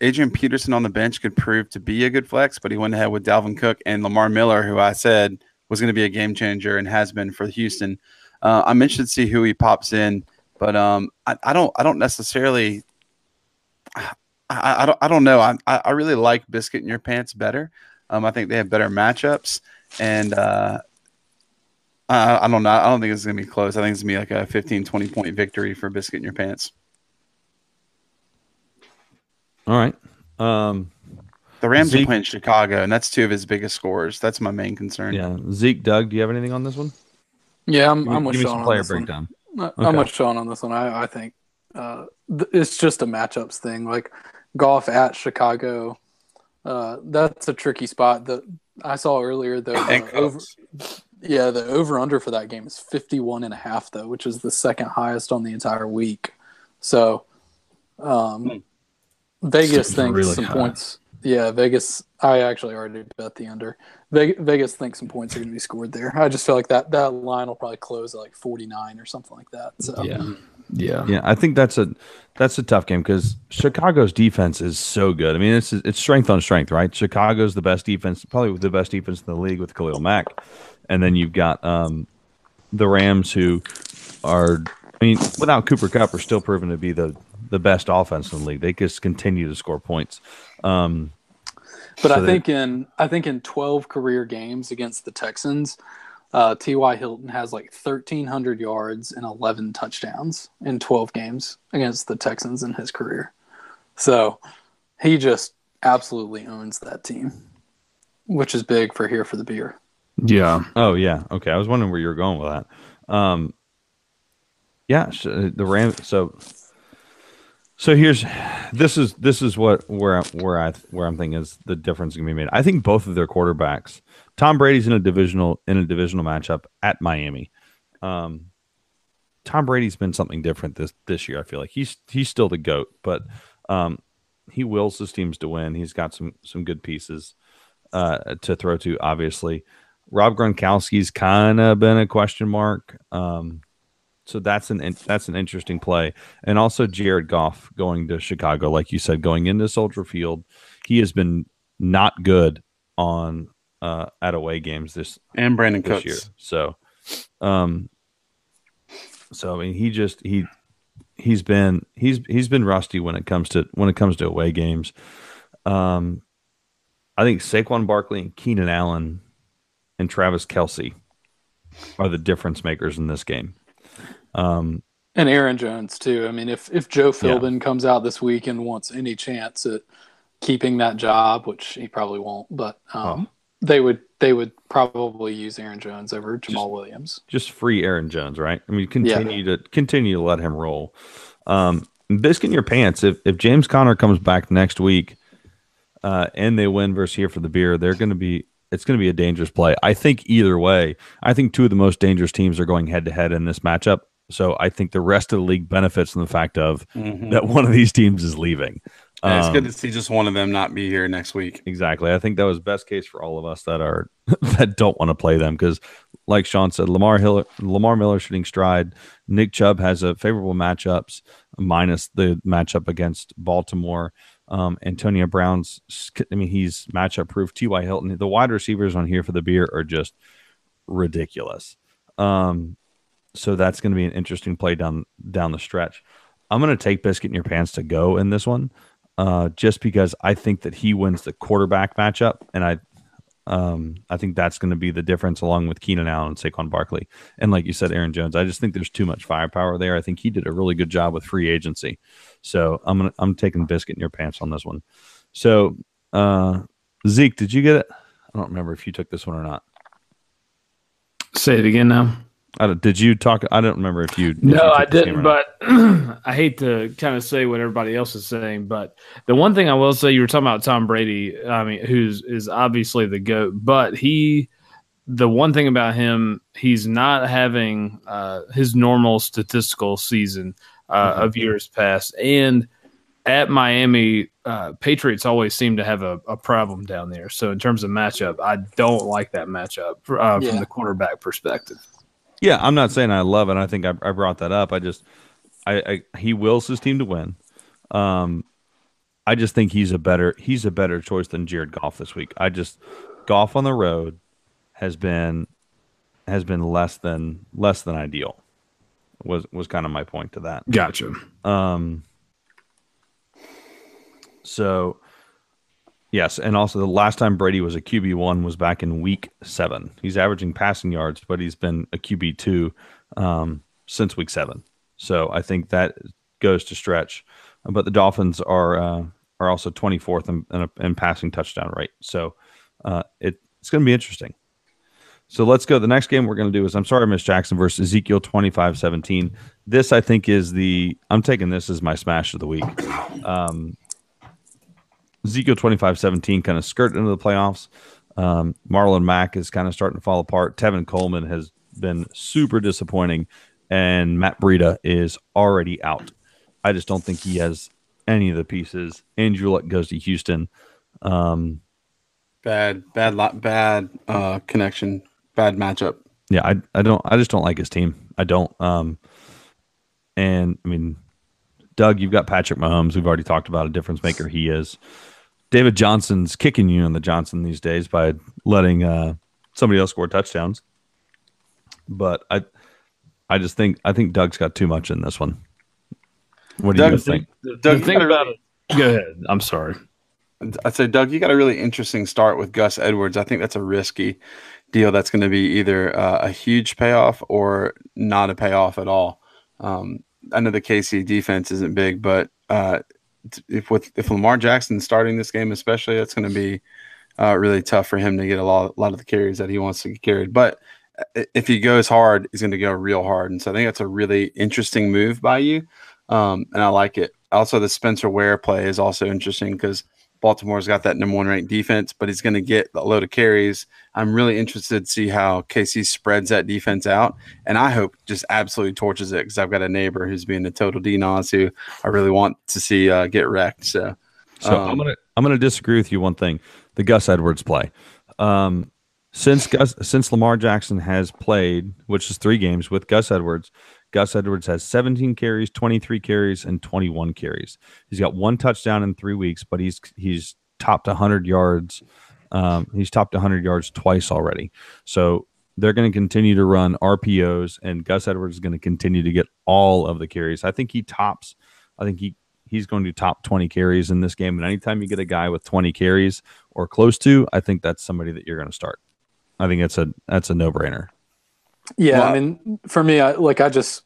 Adrian Peterson on the bench could prove to be a good flex, but he went ahead with Dalvin Cook and Lamar Miller, who I said was going to be a game changer and has been for Houston. Uh, I'm interested to see who he pops in, but um, I, I don't, I don't necessarily. I, I don't I don't know. I I really like Biscuit in Your Pants better. Um, I think they have better matchups, and uh, I, I don't know. I don't think it's gonna be close. I think it's gonna be like a 15, 20 point victory for Biscuit in Your Pants. All right. Um, The Rams Zeke- are playing Chicago, and that's two of his biggest scores. That's my main concern. yeah, Zeke, Doug, do you have anything on this one? Yeah, I'm, Give me, I'm with give me Sean some on player this one. breakdown. I- Okay. I'm with Sean on this one. I, I think uh, th- it's just a matchups thing. Like golf at Chicago, uh, that's a tricky spot. That I saw earlier though. The over, yeah, the over under for that game is 51 and a half though, which is the second highest on the entire week. So, um, Vegas Seems thinks really some high. points. Yeah, Vegas. I actually already bet the under. Vegas thinks some points are going to be scored there. I just feel like that that line will probably close at like 49 or something like that. So Yeah, yeah. Yeah, I think that's a that's a tough game because Chicago's defense is so good. I mean, it's it's strength on strength, right? Chicago's the best defense, probably the best defense in the league with Khalil Mack, and then you've got um, the Rams who are I mean, without Cooper Kupp, are still proven to be the the best offense in the league. They just continue to score points. Um, But So I they- think in I think in 12 career games against the Texans, uh, T.Y. Hilton has like 1,300 yards and 11 touchdowns in 12 games against the Texans in his career. So he just absolutely owns that team, which is big for here for the beer. Yeah. oh yeah, okay. I was wondering where you were going with that. Um, yeah, sh- the Ram. So, so here's this is this is what where where I where I'm thinking is the difference can be made. I think both of their quarterbacks. Tom Brady's in a divisional in a divisional matchup at Miami. Um, Tom Brady's been something different this this year. I feel like he's he's still the goat, but um, he wills his teams to win. He's got some some good pieces uh, to throw to. Obviously, Rob Gronkowski's kind of been a question mark. Um, so that's an that's an interesting play, and also Jared Goff going to Chicago, like you said, going into Soldier Field, he has been not good on uh, at away games this And Brandon this Cooks. year. So, um, so I mean, he just he he's been he's he's been rusty when it comes to when it comes to away games. Um, I think Saquon Barkley and Keenan Allen and Travis Kelce are the difference makers in this game. Um, And Aaron Jones too. I mean, if if Joe Philbin comes out this week and wants any chance at keeping that job, which he probably won't, but um, they would they would probably use Aaron Jones over Jamaal Williams. just free Aaron Jones, right? I mean, continue to continue to let him roll. Um, biscuit in your pants. If if James Conner comes back next week, uh, and they win versus here for the beer, they're going to be. It's going to be a dangerous play. I think either way. I think two of the most dangerous teams are going head to head in this matchup. So I think the rest of the league benefits from the fact of Mhm. that one of these teams is leaving. Yeah, it's Um, good to see just one of them not be here next week. Exactly. I think that was best case for all of us that are that don't want to play them because, like Sean said, Lamar Hill, Lamar Miller shooting stride. Nick Chubb has a favorable matchups minus the matchup against Baltimore. Um, Antonio Brown's, I mean, he's matchup proof. T.Y. Hilton, the wide receivers on here for the beer are just ridiculous. Um, so that's going to be an interesting play down down the stretch. I'm going to take Biscuit in your pants to go in this one uh, just because I think that he wins the quarterback matchup, and I, um, I think that's going to be the difference along with Keenan Allen and Saquon Barkley, and like you said, Aaron Jones. I just think there's too much firepower there. I think he did a really good job with free agency, so I'm gonna I'm taking biscuit in your pants on this one. So uh, Zeke, did you get it? I don't remember if you took this one or not. Say it again now. I don't, did you talk? I don't remember if you. if you No, took I this game or didn't. But I hate to kind of say what everybody else is saying. But the one thing I will say, you were talking about Tom Brady. I mean, who's is obviously the goat, but he. The one thing about him, he's not having uh, his normal statistical season uh, Mhm. of years past, and at Miami, uh, Patriots always seem to have a, a problem down there. So in terms of matchup, I don't like that matchup uh, Yeah. from the quarterback perspective. Yeah, I'm not saying I love it. I think I, I brought that up. I just, I, I he wills his team to win. Um, I just think he's a better he's a better choice than Jared Goff this week. I just golf on the road has been has been less than less than ideal. Was was kind of my point to that. Gotcha. Um, so, yes, and also the last time Brady was a QB one was back in Week Seven. He's averaging passing yards, but he's been a QB two um, since Week Seven. So I think that goes to stretch. But the Dolphins are uh, are also 24th in, in, in passing touchdown rate. So uh, it, it's going to be interesting. So let's go. The next game we're going to do is I'm sorry, Miss Jackson versus Ezekiel 25 17. This, I think, is the I'm taking this as my smash of the week. Um, Ezekiel 25 17 kind of skirted into the playoffs. Um, Marlon Mack is kind of starting to fall apart. Tevin Coleman has been super disappointing, and Matt Breida is already out. I just don't think he has any of the pieces. Andrew Luck goes to Houston. Um, Bad, bad, lot, bad uh, connection. Bad matchup. yeah, I I don't I just don't like his team. I don't. Um, and I mean, Doug, you've got Patrick Mahomes. We've already talked about a difference maker he is. David Johnson's kicking you in the Johnson these days by letting uh, somebody else score touchdowns. But I I just think I think Doug's got too much in this one. What do Doug, you guys think? Doug, the you thing gotta about it. Go ahead. I'm sorry. I'd say, Doug, you got a really interesting start with Gus Edwards. I think that's a risky deal. That's going to be either uh, a huge payoff or not a payoff at all. Um, I know the KC defense isn't big, but uh, if with if Lamar Jackson starting this game, especially, that's going to be uh, really tough for him to get a lot, a lot of the carries that he wants to get carried. But uh, if he goes hard, he's going to go real hard, and so I think that's a really interesting move by you, um, and I like it. Also, the Spencer Ware play is also interesting because Baltimore's got that number one ranked defense, but he's going to get a load of carries. I'm really interested to see how KC spreads that defense out, and I hope just absolutely torches it because I've got a neighbor who's being a total DNOS who I really want to see uh, get wrecked. So, So um, I'm gonna I'm gonna disagree with you one thing. The Gus Edwards play. Um, since Gus since Lamar Jackson has played, which is three games with Gus Edwards, Gus Edwards has 17 carries, 23 carries, and 21 carries. He's got one touchdown in three weeks, but he's he's topped 100 yards. Um, he's topped 100 yards twice already. So they're going to continue to run RPOs, and Gus Edwards is going to continue to get all of the carries. I think he tops. I think he he's going to top 20 carries in this game. And anytime you get a guy with 20 carries or close to, I think that's somebody that you're going to start. I think that's a that's a no brainer. Yeah, Well, I mean, for me, I like I just,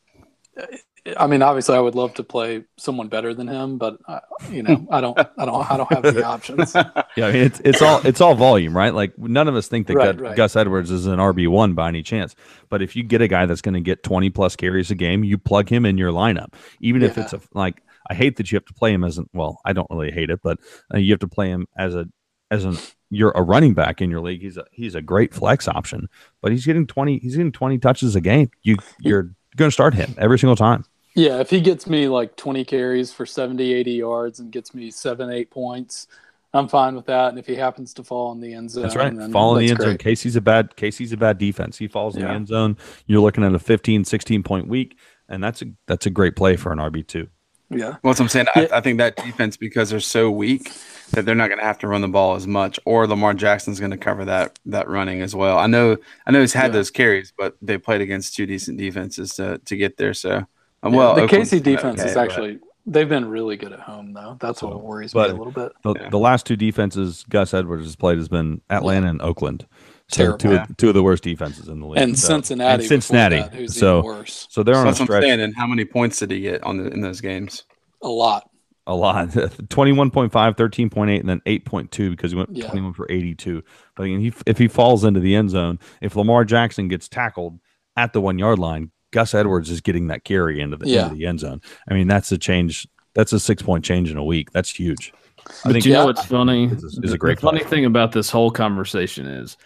I mean, obviously, I would love to play someone better than him, but uh, you know, I don't, I don't, I don't have the options. Yeah, I mean it's it's all it's all volume, right? Like none of us think that Right, Gus, right. Gus Edwards is an RB one by any chance. But if you get a guy that's going to get twenty plus carries a game, you plug him in your lineup, even if it's a like. I hate that you have to play him as an well. I don't really hate it, but uh, you have to play him as a as an you're a running back in your league. He's a he's a great flex option, but he's getting twenty he's getting twenty touches a game. You you're going to start him every single time. Yeah, if he gets me like 20 carries for 70, 80 yards and gets me seven, eight points, I'm fine with that. And if he happens to fall in the end zone, That's right. then Fall in the end zone. Casey's a bad Casey's a bad defense. He falls in the end zone. You're looking at a 15, 16 point week, and that's a that's a great play for an RB two. Yeah, Well, that's what I'm saying. Yeah. I, I think that defense, because they're so weak, that they're not going to have to run the ball as much, or Lamar Jackson's going to cover that that running as well. I know, I know he's had Yeah. those carries, but they played against two decent defenses to to get there. So, um, Yeah, well, the Oakland's KC defense okay, is but- actually they've been really good at home though. That's what worries but- me a little bit. The, Yeah. the last two defenses Gus Edwards has played has been Atlanta and Oakland. So Terrible. two, of, two of the worst defenses in the league. And So- Cincinnati, and Cincinnati. that, who's so even worse. so they're So on a that's what I'm stretch saying. And how many points did he get on the in those games? A lot. a lot 21.5 13.8 and then 8.2 because he went Yeah. 21 for 82 but again he, if he falls into the end zone if lamar jackson gets tackled at the one yard line gus edwards is getting that carry into the, Yeah. into the end zone i mean that's a change that's a six point change in a week that's huge i But think you know what's funny? It's a- a great The funny play. thing about this whole conversation is,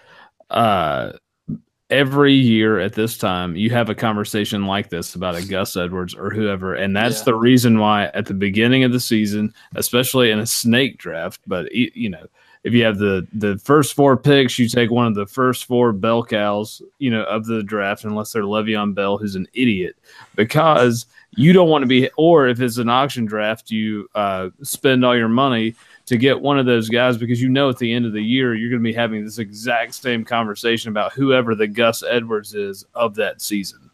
uh, every year at this time you have a conversation like this about a Gus Edwards or whoever, and that's Yeah. the reason why at the beginning of the season, especially in a snake draft, but you know. If you have the the first four picks, you take one of the first four bell cows, you know, of the draft, unless they're Le'Veon Bell, who's an idiot, because you don't want to be. Or if it's an auction draft, you uh, spend all your money to get one of those guys because you know at the end of the year you're going to be having this exact same conversation about whoever the Gus Edwards is of that season.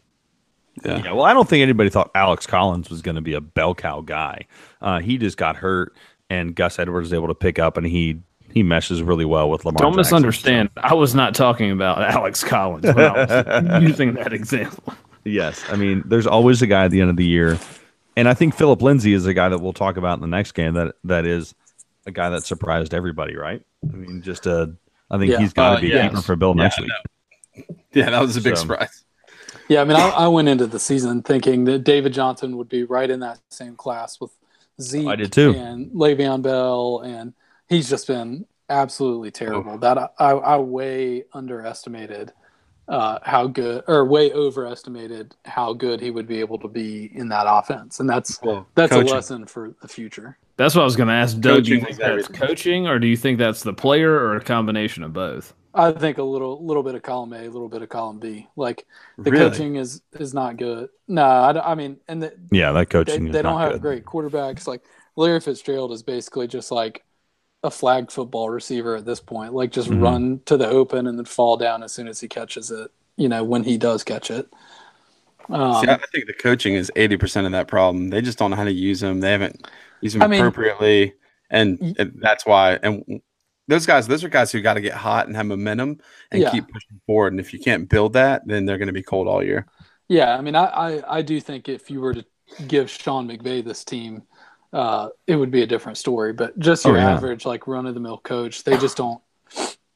Yeah. yeah well i don't think anybody thought alex collins was going to be a bell cow guy uh, he just got hurt and gus edwards was able to pick up and he he meshes really well with lamar Don't Jackson, misunderstand. I was not talking about Alex Collins when I was using that example. Yes, I mean, there's always a guy at the end of the year, and I think Philip Lindsay is a guy that we'll talk about in the next game. That that is a guy that surprised everybody, right? I mean, just a. I think Yeah. he's got to Uh, be a yes. keeper for Bill next Yeah, week. Yeah, that was a big So- surprise. Yeah, I mean, I, I went into the season thinking that David Johnson would be right in that same class with Zeke I did too. and Le'Veon Bell, and he's just been absolutely terrible. That I, I, I way underestimated uh, how good, or way overestimated how good he would be able to be in that offense, and that's Well, that's coaching. a lesson for the future. That's what I was going to ask Doug. Do you think that's everything. coaching, or do you think that's the player, or a combination of both? I think a little little bit of column A, a little bit of column B. Like the Really? coaching is is not good. No, I, don't- I mean, and the, Yeah, that coaching they is don't not have good. great quarterbacks. Like Larry Fitzgerald is basically just like a flag football receiver at this point. Like just Mhm. run to the open and then fall down as soon as he catches it. You know when he does catch it. Um, See, I think the coaching is eighty percent of that problem. They just don't know how to use them. They haven't used them I mean- appropriately, and, Y- and that's why. And those guys, those are guys who got to get hot and have momentum and Yeah. keep pushing forward. And if you can't build that, then they're going to be cold all year. Yeah, I mean, I, I, I do think if you were to give Sean McVay this team, uh, it would be a different story. But just your Oh, yeah. average, like run of the mill coach, they just don't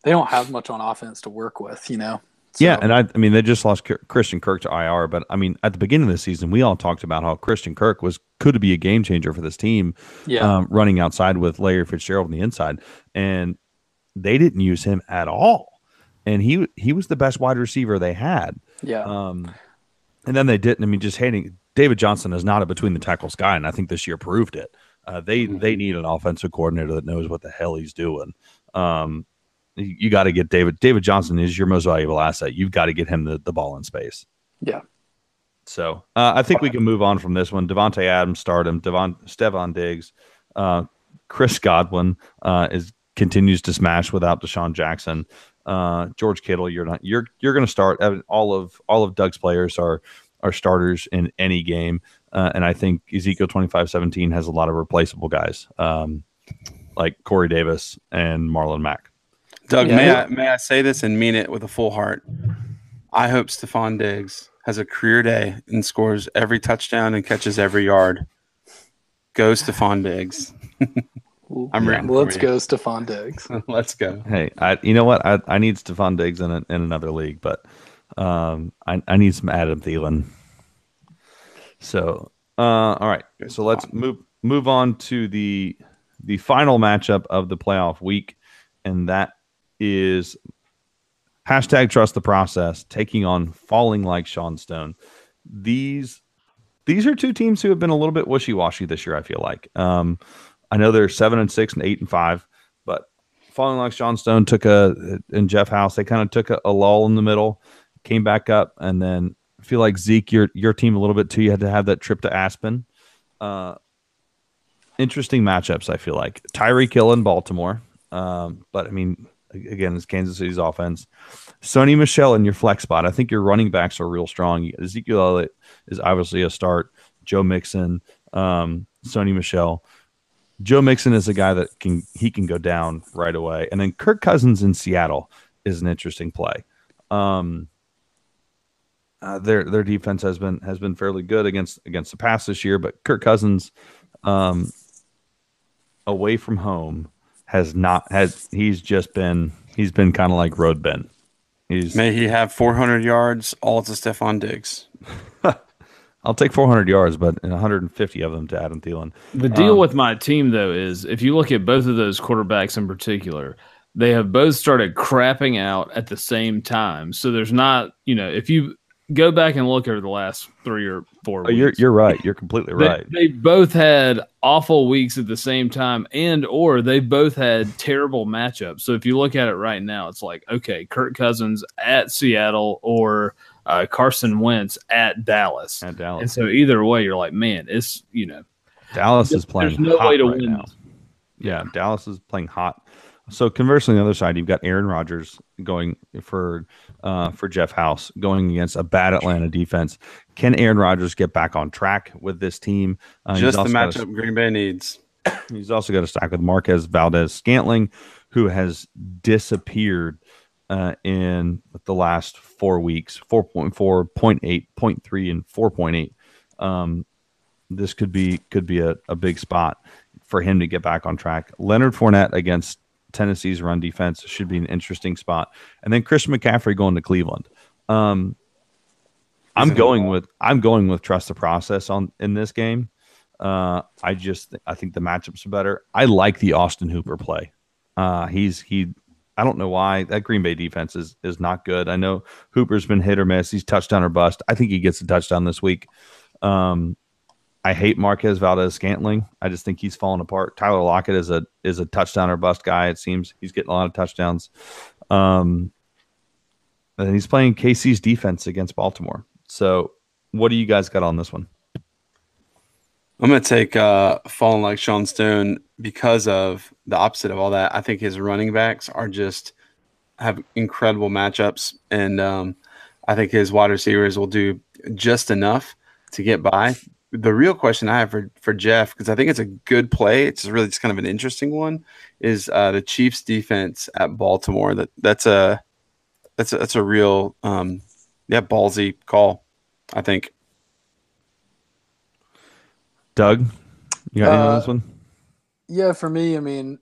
they don't have much on offense to work with, you know. Yeah, and I, I mean, they just lost K- Christian Kirk to IR, but I mean, at the beginning of the season, we all talked about how Christian Kirk was could be a game changer for this team, yeah, um, running outside with Larry Fitzgerald on the inside, and they didn't use him at all, and he he was the best wide receiver they had, yeah, um, and then they didn't. I mean, just hating David Johnson is not a between the tackles guy, and I think this year proved it. Uh, they they need an offensive coordinator that knows what the hell he's doing. Um, you, got to get David. David Johnson is your most valuable asset. You've got to get him the, the ball in space. yeah. So uh, I think we can move on from this one. Davante Adams started him. Devon Stefon Diggs, uh, Chris Godwin uh, is continues to smash without DeSean Jackson. Uh, George Kittle, you're not you're you're going to start. All of all of Doug's players are are starters in any game, uh, and I think Ezekiel twenty five seventeen has a lot of replaceable guys um, like Corey Davis and Marlon Mack. Doug, Yeah. may I may I say this and mean it with a full heart? I hope Stefon Diggs has a career day and scores every touchdown and catches every yard. Go Stefon Diggs. I'm rooting for Let's go, Stefon Diggs. Let's go. Hey, I you know what? I, I need Stefon Diggs in, a, in another league, but um, I, I need some Adam Thielen. So, uh, all right. So let's move move on to the the final matchup of the playoff week, and that is hashtag trust the process taking on falling like Sean Stone. These these are two teams who have been a little bit wishy washy this year. I feel like. Um, I know they're seven and six and eight and five, but falling like Sean Stone took a and Jeff House, they kind of took a, a lull in the middle, came back up, and then I feel like Zeke, your your team a little bit too. You had to have that trip to Aspen. Uh, interesting matchups. I feel like Tyreek Hill in Baltimore, um, but I mean, again, it's Kansas City's offense. Sony Michel in your flex spot. I think your running backs are real strong. Ezekiel Elliott is obviously a start. Joe Mixon, um, Sony Michel. Joe Mixon is a guy that can he can go down right away, and then Kirk Cousins in Seattle is an interesting play. Um, uh, their their defense has been has been fairly good against against the pass this year, but Kirk Cousins, um, away from home has not has he's just been he's been kind of like road Ben. He's May he have 400 yards, all to Stefon Diggs. I'll take 400 yards, but 150 of them to Adam Thielen. The deal Um, with my team, though, is if you look at both of those quarterbacks in particular, they have both started crapping out at the same time. So there's not, you know, if you go back and look over the last three or four Oh, you're you're right. You're completely right. they both had awful weeks at the same time, and or they both had terrible matchups. So if you look at it right now, it's like okay, Kirk Cousins at Seattle or uh, Carson Wentz at Dallas. At Dallas. And so either way, you're like, man, it's you know, Dallas is playing. there's no way to right win. now. Yeah, Dallas is playing hot. So conversely, on the other side, you've got Aaron Rodgers going for uh, for Jeff House going against a bad Atlanta defense. Can Aaron Rodgers get back on track with this team? Uh, Just the got a- matchup Green Bay needs. He's also got a stack with Marquez Valdes Scantling, who has disappeared uh, in the last four weeks 4.4, 0.8, 0.3, and 4.8. Um, this could be could be a, a big spot for him to get back on track. Leonard Fournette against Tennessee's run defense should be an interesting spot. And then Christian McCaffrey going to Cleveland. Um, I'm He's in the going with I'm going with trust the process on in this game. Uh, I just I think the matchups are better. I like the Austin Hooper play. Uh, he's he. I don't know why that Green Bay defense is is not good. I know Hooper's been hit or miss. He's touchdown or bust. I think he gets a touchdown this week. Um, I hate Marquez Valdes Scantling. I just think he's falling apart. Tyler Lockett is a is a touchdown or bust guy. It seems he's getting a lot of touchdowns. Um, and he's playing KC's defense against Baltimore. So, what do you guys got on this one? I'm going to take uh, falling like Sean Stone because of the opposite of all that. I think his running backs are just have incredible matchups, and um, I think his wide receivers will do just enough to get by. The real question I have for, for Jeff, because I think it's a good play, it's really just kind of an interesting one, is uh, the Chiefs defense at Baltimore. That that's a that's a, that's a real um, yeah ballsy call, I think. Doug, you got uh, on this one? Yeah, for me, I mean,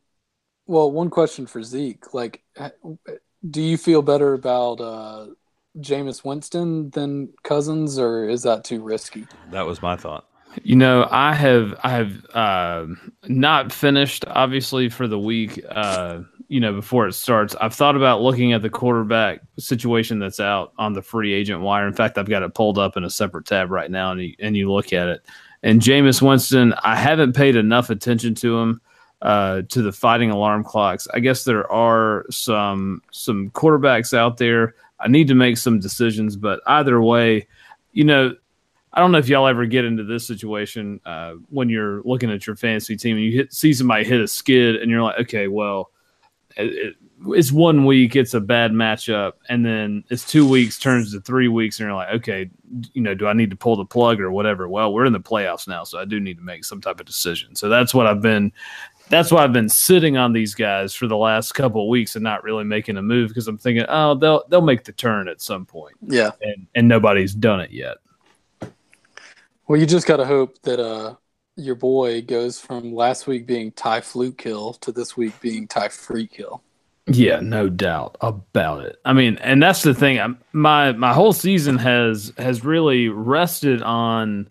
well, one question for Zeke: like, do you feel better about uh, Jameis Winston than Cousins, or is that too risky? That was my thought. You know, I have I have uh, not finished obviously for the week. Uh, you know, before it starts, I've thought about looking at the quarterback situation that's out on the free agent wire. In fact, I've got it pulled up in a separate tab right now, and you, and you look at it. And Jameis Winston, I haven't paid enough attention to him uh, to the fighting alarm clocks. I guess there are some some quarterbacks out there. I need to make some decisions, but either way, you know, I don't know if y'all ever get into this situation uh, when you're looking at your fantasy team and you hit, see somebody hit a skid, and you're like, okay, well, it, it, it's one week, it's a bad matchup, and then it's two weeks turns to three weeks, and you're like, okay, you know, do I need to pull the plug or whatever? Well, we're in the playoffs now, so I do need to make some type of decision. So that's what I've been that's why I've been sitting on these guys for the last couple of weeks and not really making a move because I'm thinking, oh, they'll they'll make the turn at some point. Yeah, and and nobody's done it yet. Well, you just got to hope that uh your boy goes from last week being Ty Flute kill to this week being Ty free kill. Yeah, no doubt about it. I mean, and that's the thing. I'm, my my whole season has has really rested on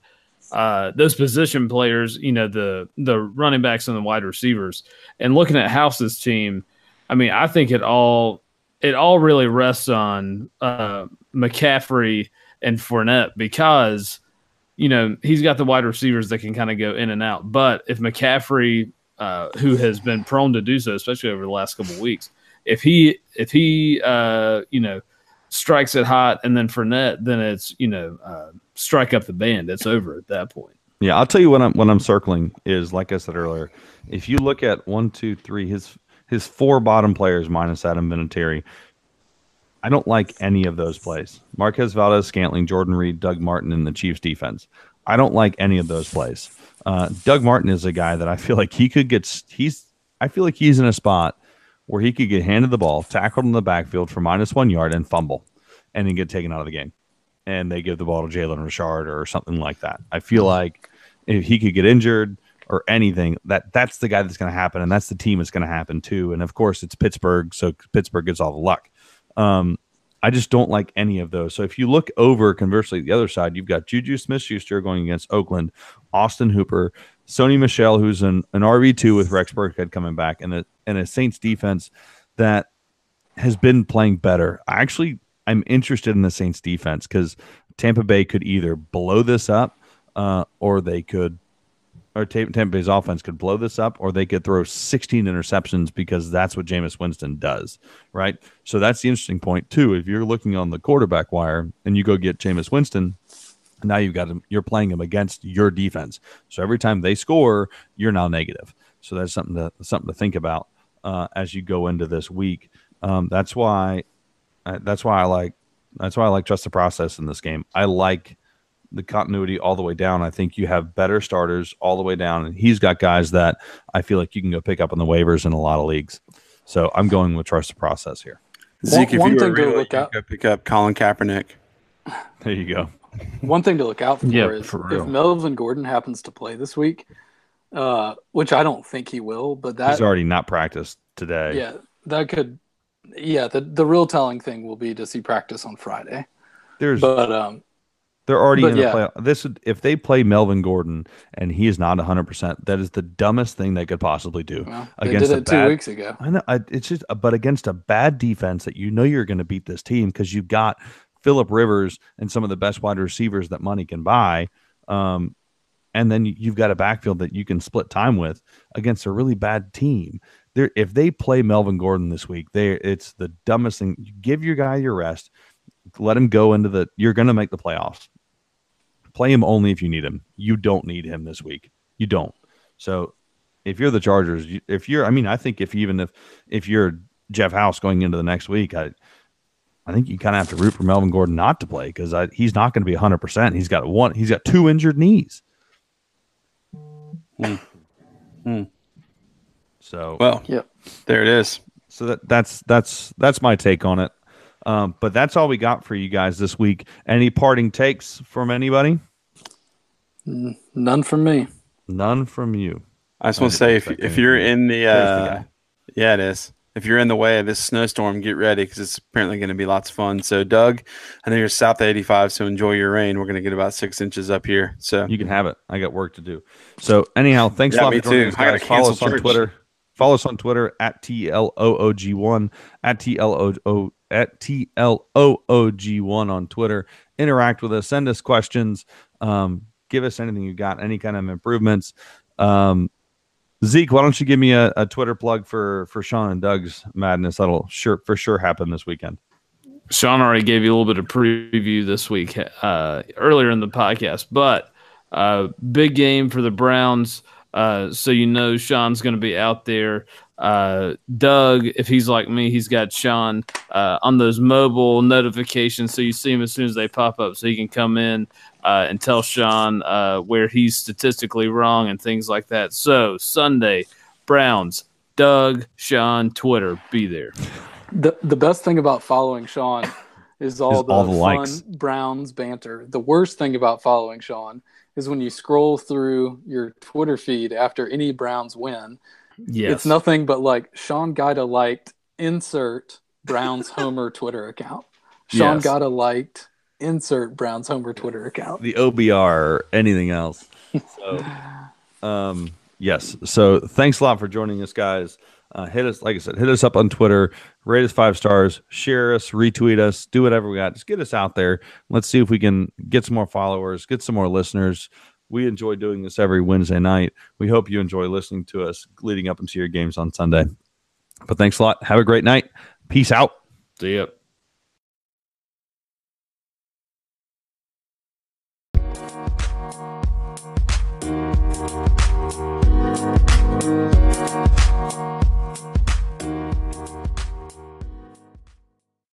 uh, those position players, you know, the the running backs and the wide receivers. And looking at House's team, I mean, I think it all it all really rests on uh, McCaffrey and Fournette because you know he's got the wide receivers that can kind of go in and out. But if McCaffrey, uh, who has been prone to do so, especially over the last couple weeks, if he if he uh, you know strikes it hot and then Fournette, then it's you know uh, strike up the band. It's over at that point. Yeah, I'll tell you what I'm what I'm circling is like I said earlier. If you look at one, two, three, his his four bottom players minus Adam Vinatieri, I don't like any of those plays. Marquez Valdes, Scantling, Jordan Reed, Doug Martin, and the Chiefs defense. I don't like any of those plays. Uh, Doug Martin is a guy that I feel like he could get. He's. I feel like he's in a spot where he could get handed the ball, tackled in the backfield for minus one yard, and fumble, and then get taken out of the game and they give the ball to Jalen Richard or something like that. I feel like if he could get injured or anything, that that's the guy that's going to happen, and that's the team that's going to happen too. And of course, it's Pittsburgh, so Pittsburgh gets all the luck. Um, I just don't like any of those. So if you look over, conversely, the other side, you've got Juju Smith Schuster going against Oakland, Austin Hooper, Sony Michel, who's an, an RB2 with Rex Burkhead coming back, and a, and a Saints defense that has been playing better. I actually I'm interested in the Saints defense because Tampa Bay could either blow this up uh, or they could, or Tampa Bay's offense could blow this up or they could throw 16 interceptions because that's what Jameis Winston does, right? So that's the interesting point, too. If you're looking on the quarterback wire and you go get Jameis Winston, now you've got him, you're playing him against your defense. So every time they score, you're now negative. So that's something to something to think about uh, as you go into this week. Um, that's why that's why I like that's why I like trust the process in this game. I like the continuity all the way down. I think you have better starters all the way down, and he's got guys that I feel like you can go pick up on the waivers in a lot of leagues. So I'm going with trust the process here. Zeke, if one you thing to look out, pick up Colin Kaepernick. There you go. One thing to look out for yep, is for if Melvin Gordon happens to play this week, uh, which I don't think he will, but that he's already not practiced today. Yeah, that could yeah, the the real telling thing will be to see practice on Friday. There's but um they're already in the yeah. play. This if they play Melvin Gordon and he is not 100, percent that is the dumbest thing they could possibly do. Well, against did it bad, two weeks ago. I know. I, it's just, but against a bad defense that you know you're going to beat this team because you've got Philip Rivers and some of the best wide receivers that money can buy. Um, and then you've got a backfield that you can split time with against a really bad team if they play Melvin Gordon this week, they it's the dumbest thing. Give your guy your rest. Let him go into the. You're going to make the playoffs. Play him only if you need him. You don't need him this week. You don't. So if you're the Chargers, if you're, I mean, I think if even if if you're Jeff House going into the next week, I I think you kind of have to root for Melvin Gordon not to play because he's not going to be 100. percent He's got one. He's got two injured knees. Hmm. Hmm. So Well, Yep. there it is. so that that's that's that's my take on it. Um, but that's all we got for you guys this week. Any parting takes from anybody? None from me. None from you. I just want to say if if you're in the There's the uh, yeah, it is. If you're in the way of this snowstorm, get ready because it's apparently going to be lots of fun. So, Doug, I know you're south of 85, so enjoy your rain. We're going to get about six inches up here. So, You can have it. I got work to do. So anyhow, thanks Yeah, a lot me for joining too. us, I gotta guys. Follow us on church. Twitter. Follow us on Twitter at TLOOG1 at TLOO at TLOOG1 on Twitter. Interact with us. Send us questions. Um, give us anything you got, any kind of improvements. Um, Zeke, why don't you give me a, a Twitter plug for for Sean and Doug's madness? That'll sure for sure happen this weekend. Sean already gave you a little bit of preview this week uh, earlier in the podcast, but uh, big game for the Browns. Uh, so you know Sean's going to be out there. Uh, Doug, if he's like me, he's got Sean uh, on those mobile notifications, so you see him as soon as they pop up, so he can come in uh, and tell Sean uh, where he's statistically wrong and things like that. So Sunday, Browns, Doug, Sean, Twitter, be there. The the best thing about following Sean is all Is the, all the fun likes. Browns banter. The worst thing about following Sean is when you scroll through your Twitter feed after any Browns win. Yes. It's nothing but like Sean Gaida liked insert Browns Homer Twitter account. Sean Yes. Gaida liked insert Browns Homer Twitter account. the OBR or anything else. So, um, yes. So thanks a lot for joining us, guys. Uh, hit us, like I said, hit us up on Twitter, rate us five stars, share us, retweet us, do whatever we got. Just get us out there. Let's see if we can get some more followers, get some more listeners. We enjoy doing this every Wednesday night. We hope you enjoy listening to us leading up into your games on Sunday. But thanks a lot. Have a great night. Peace out. See ya.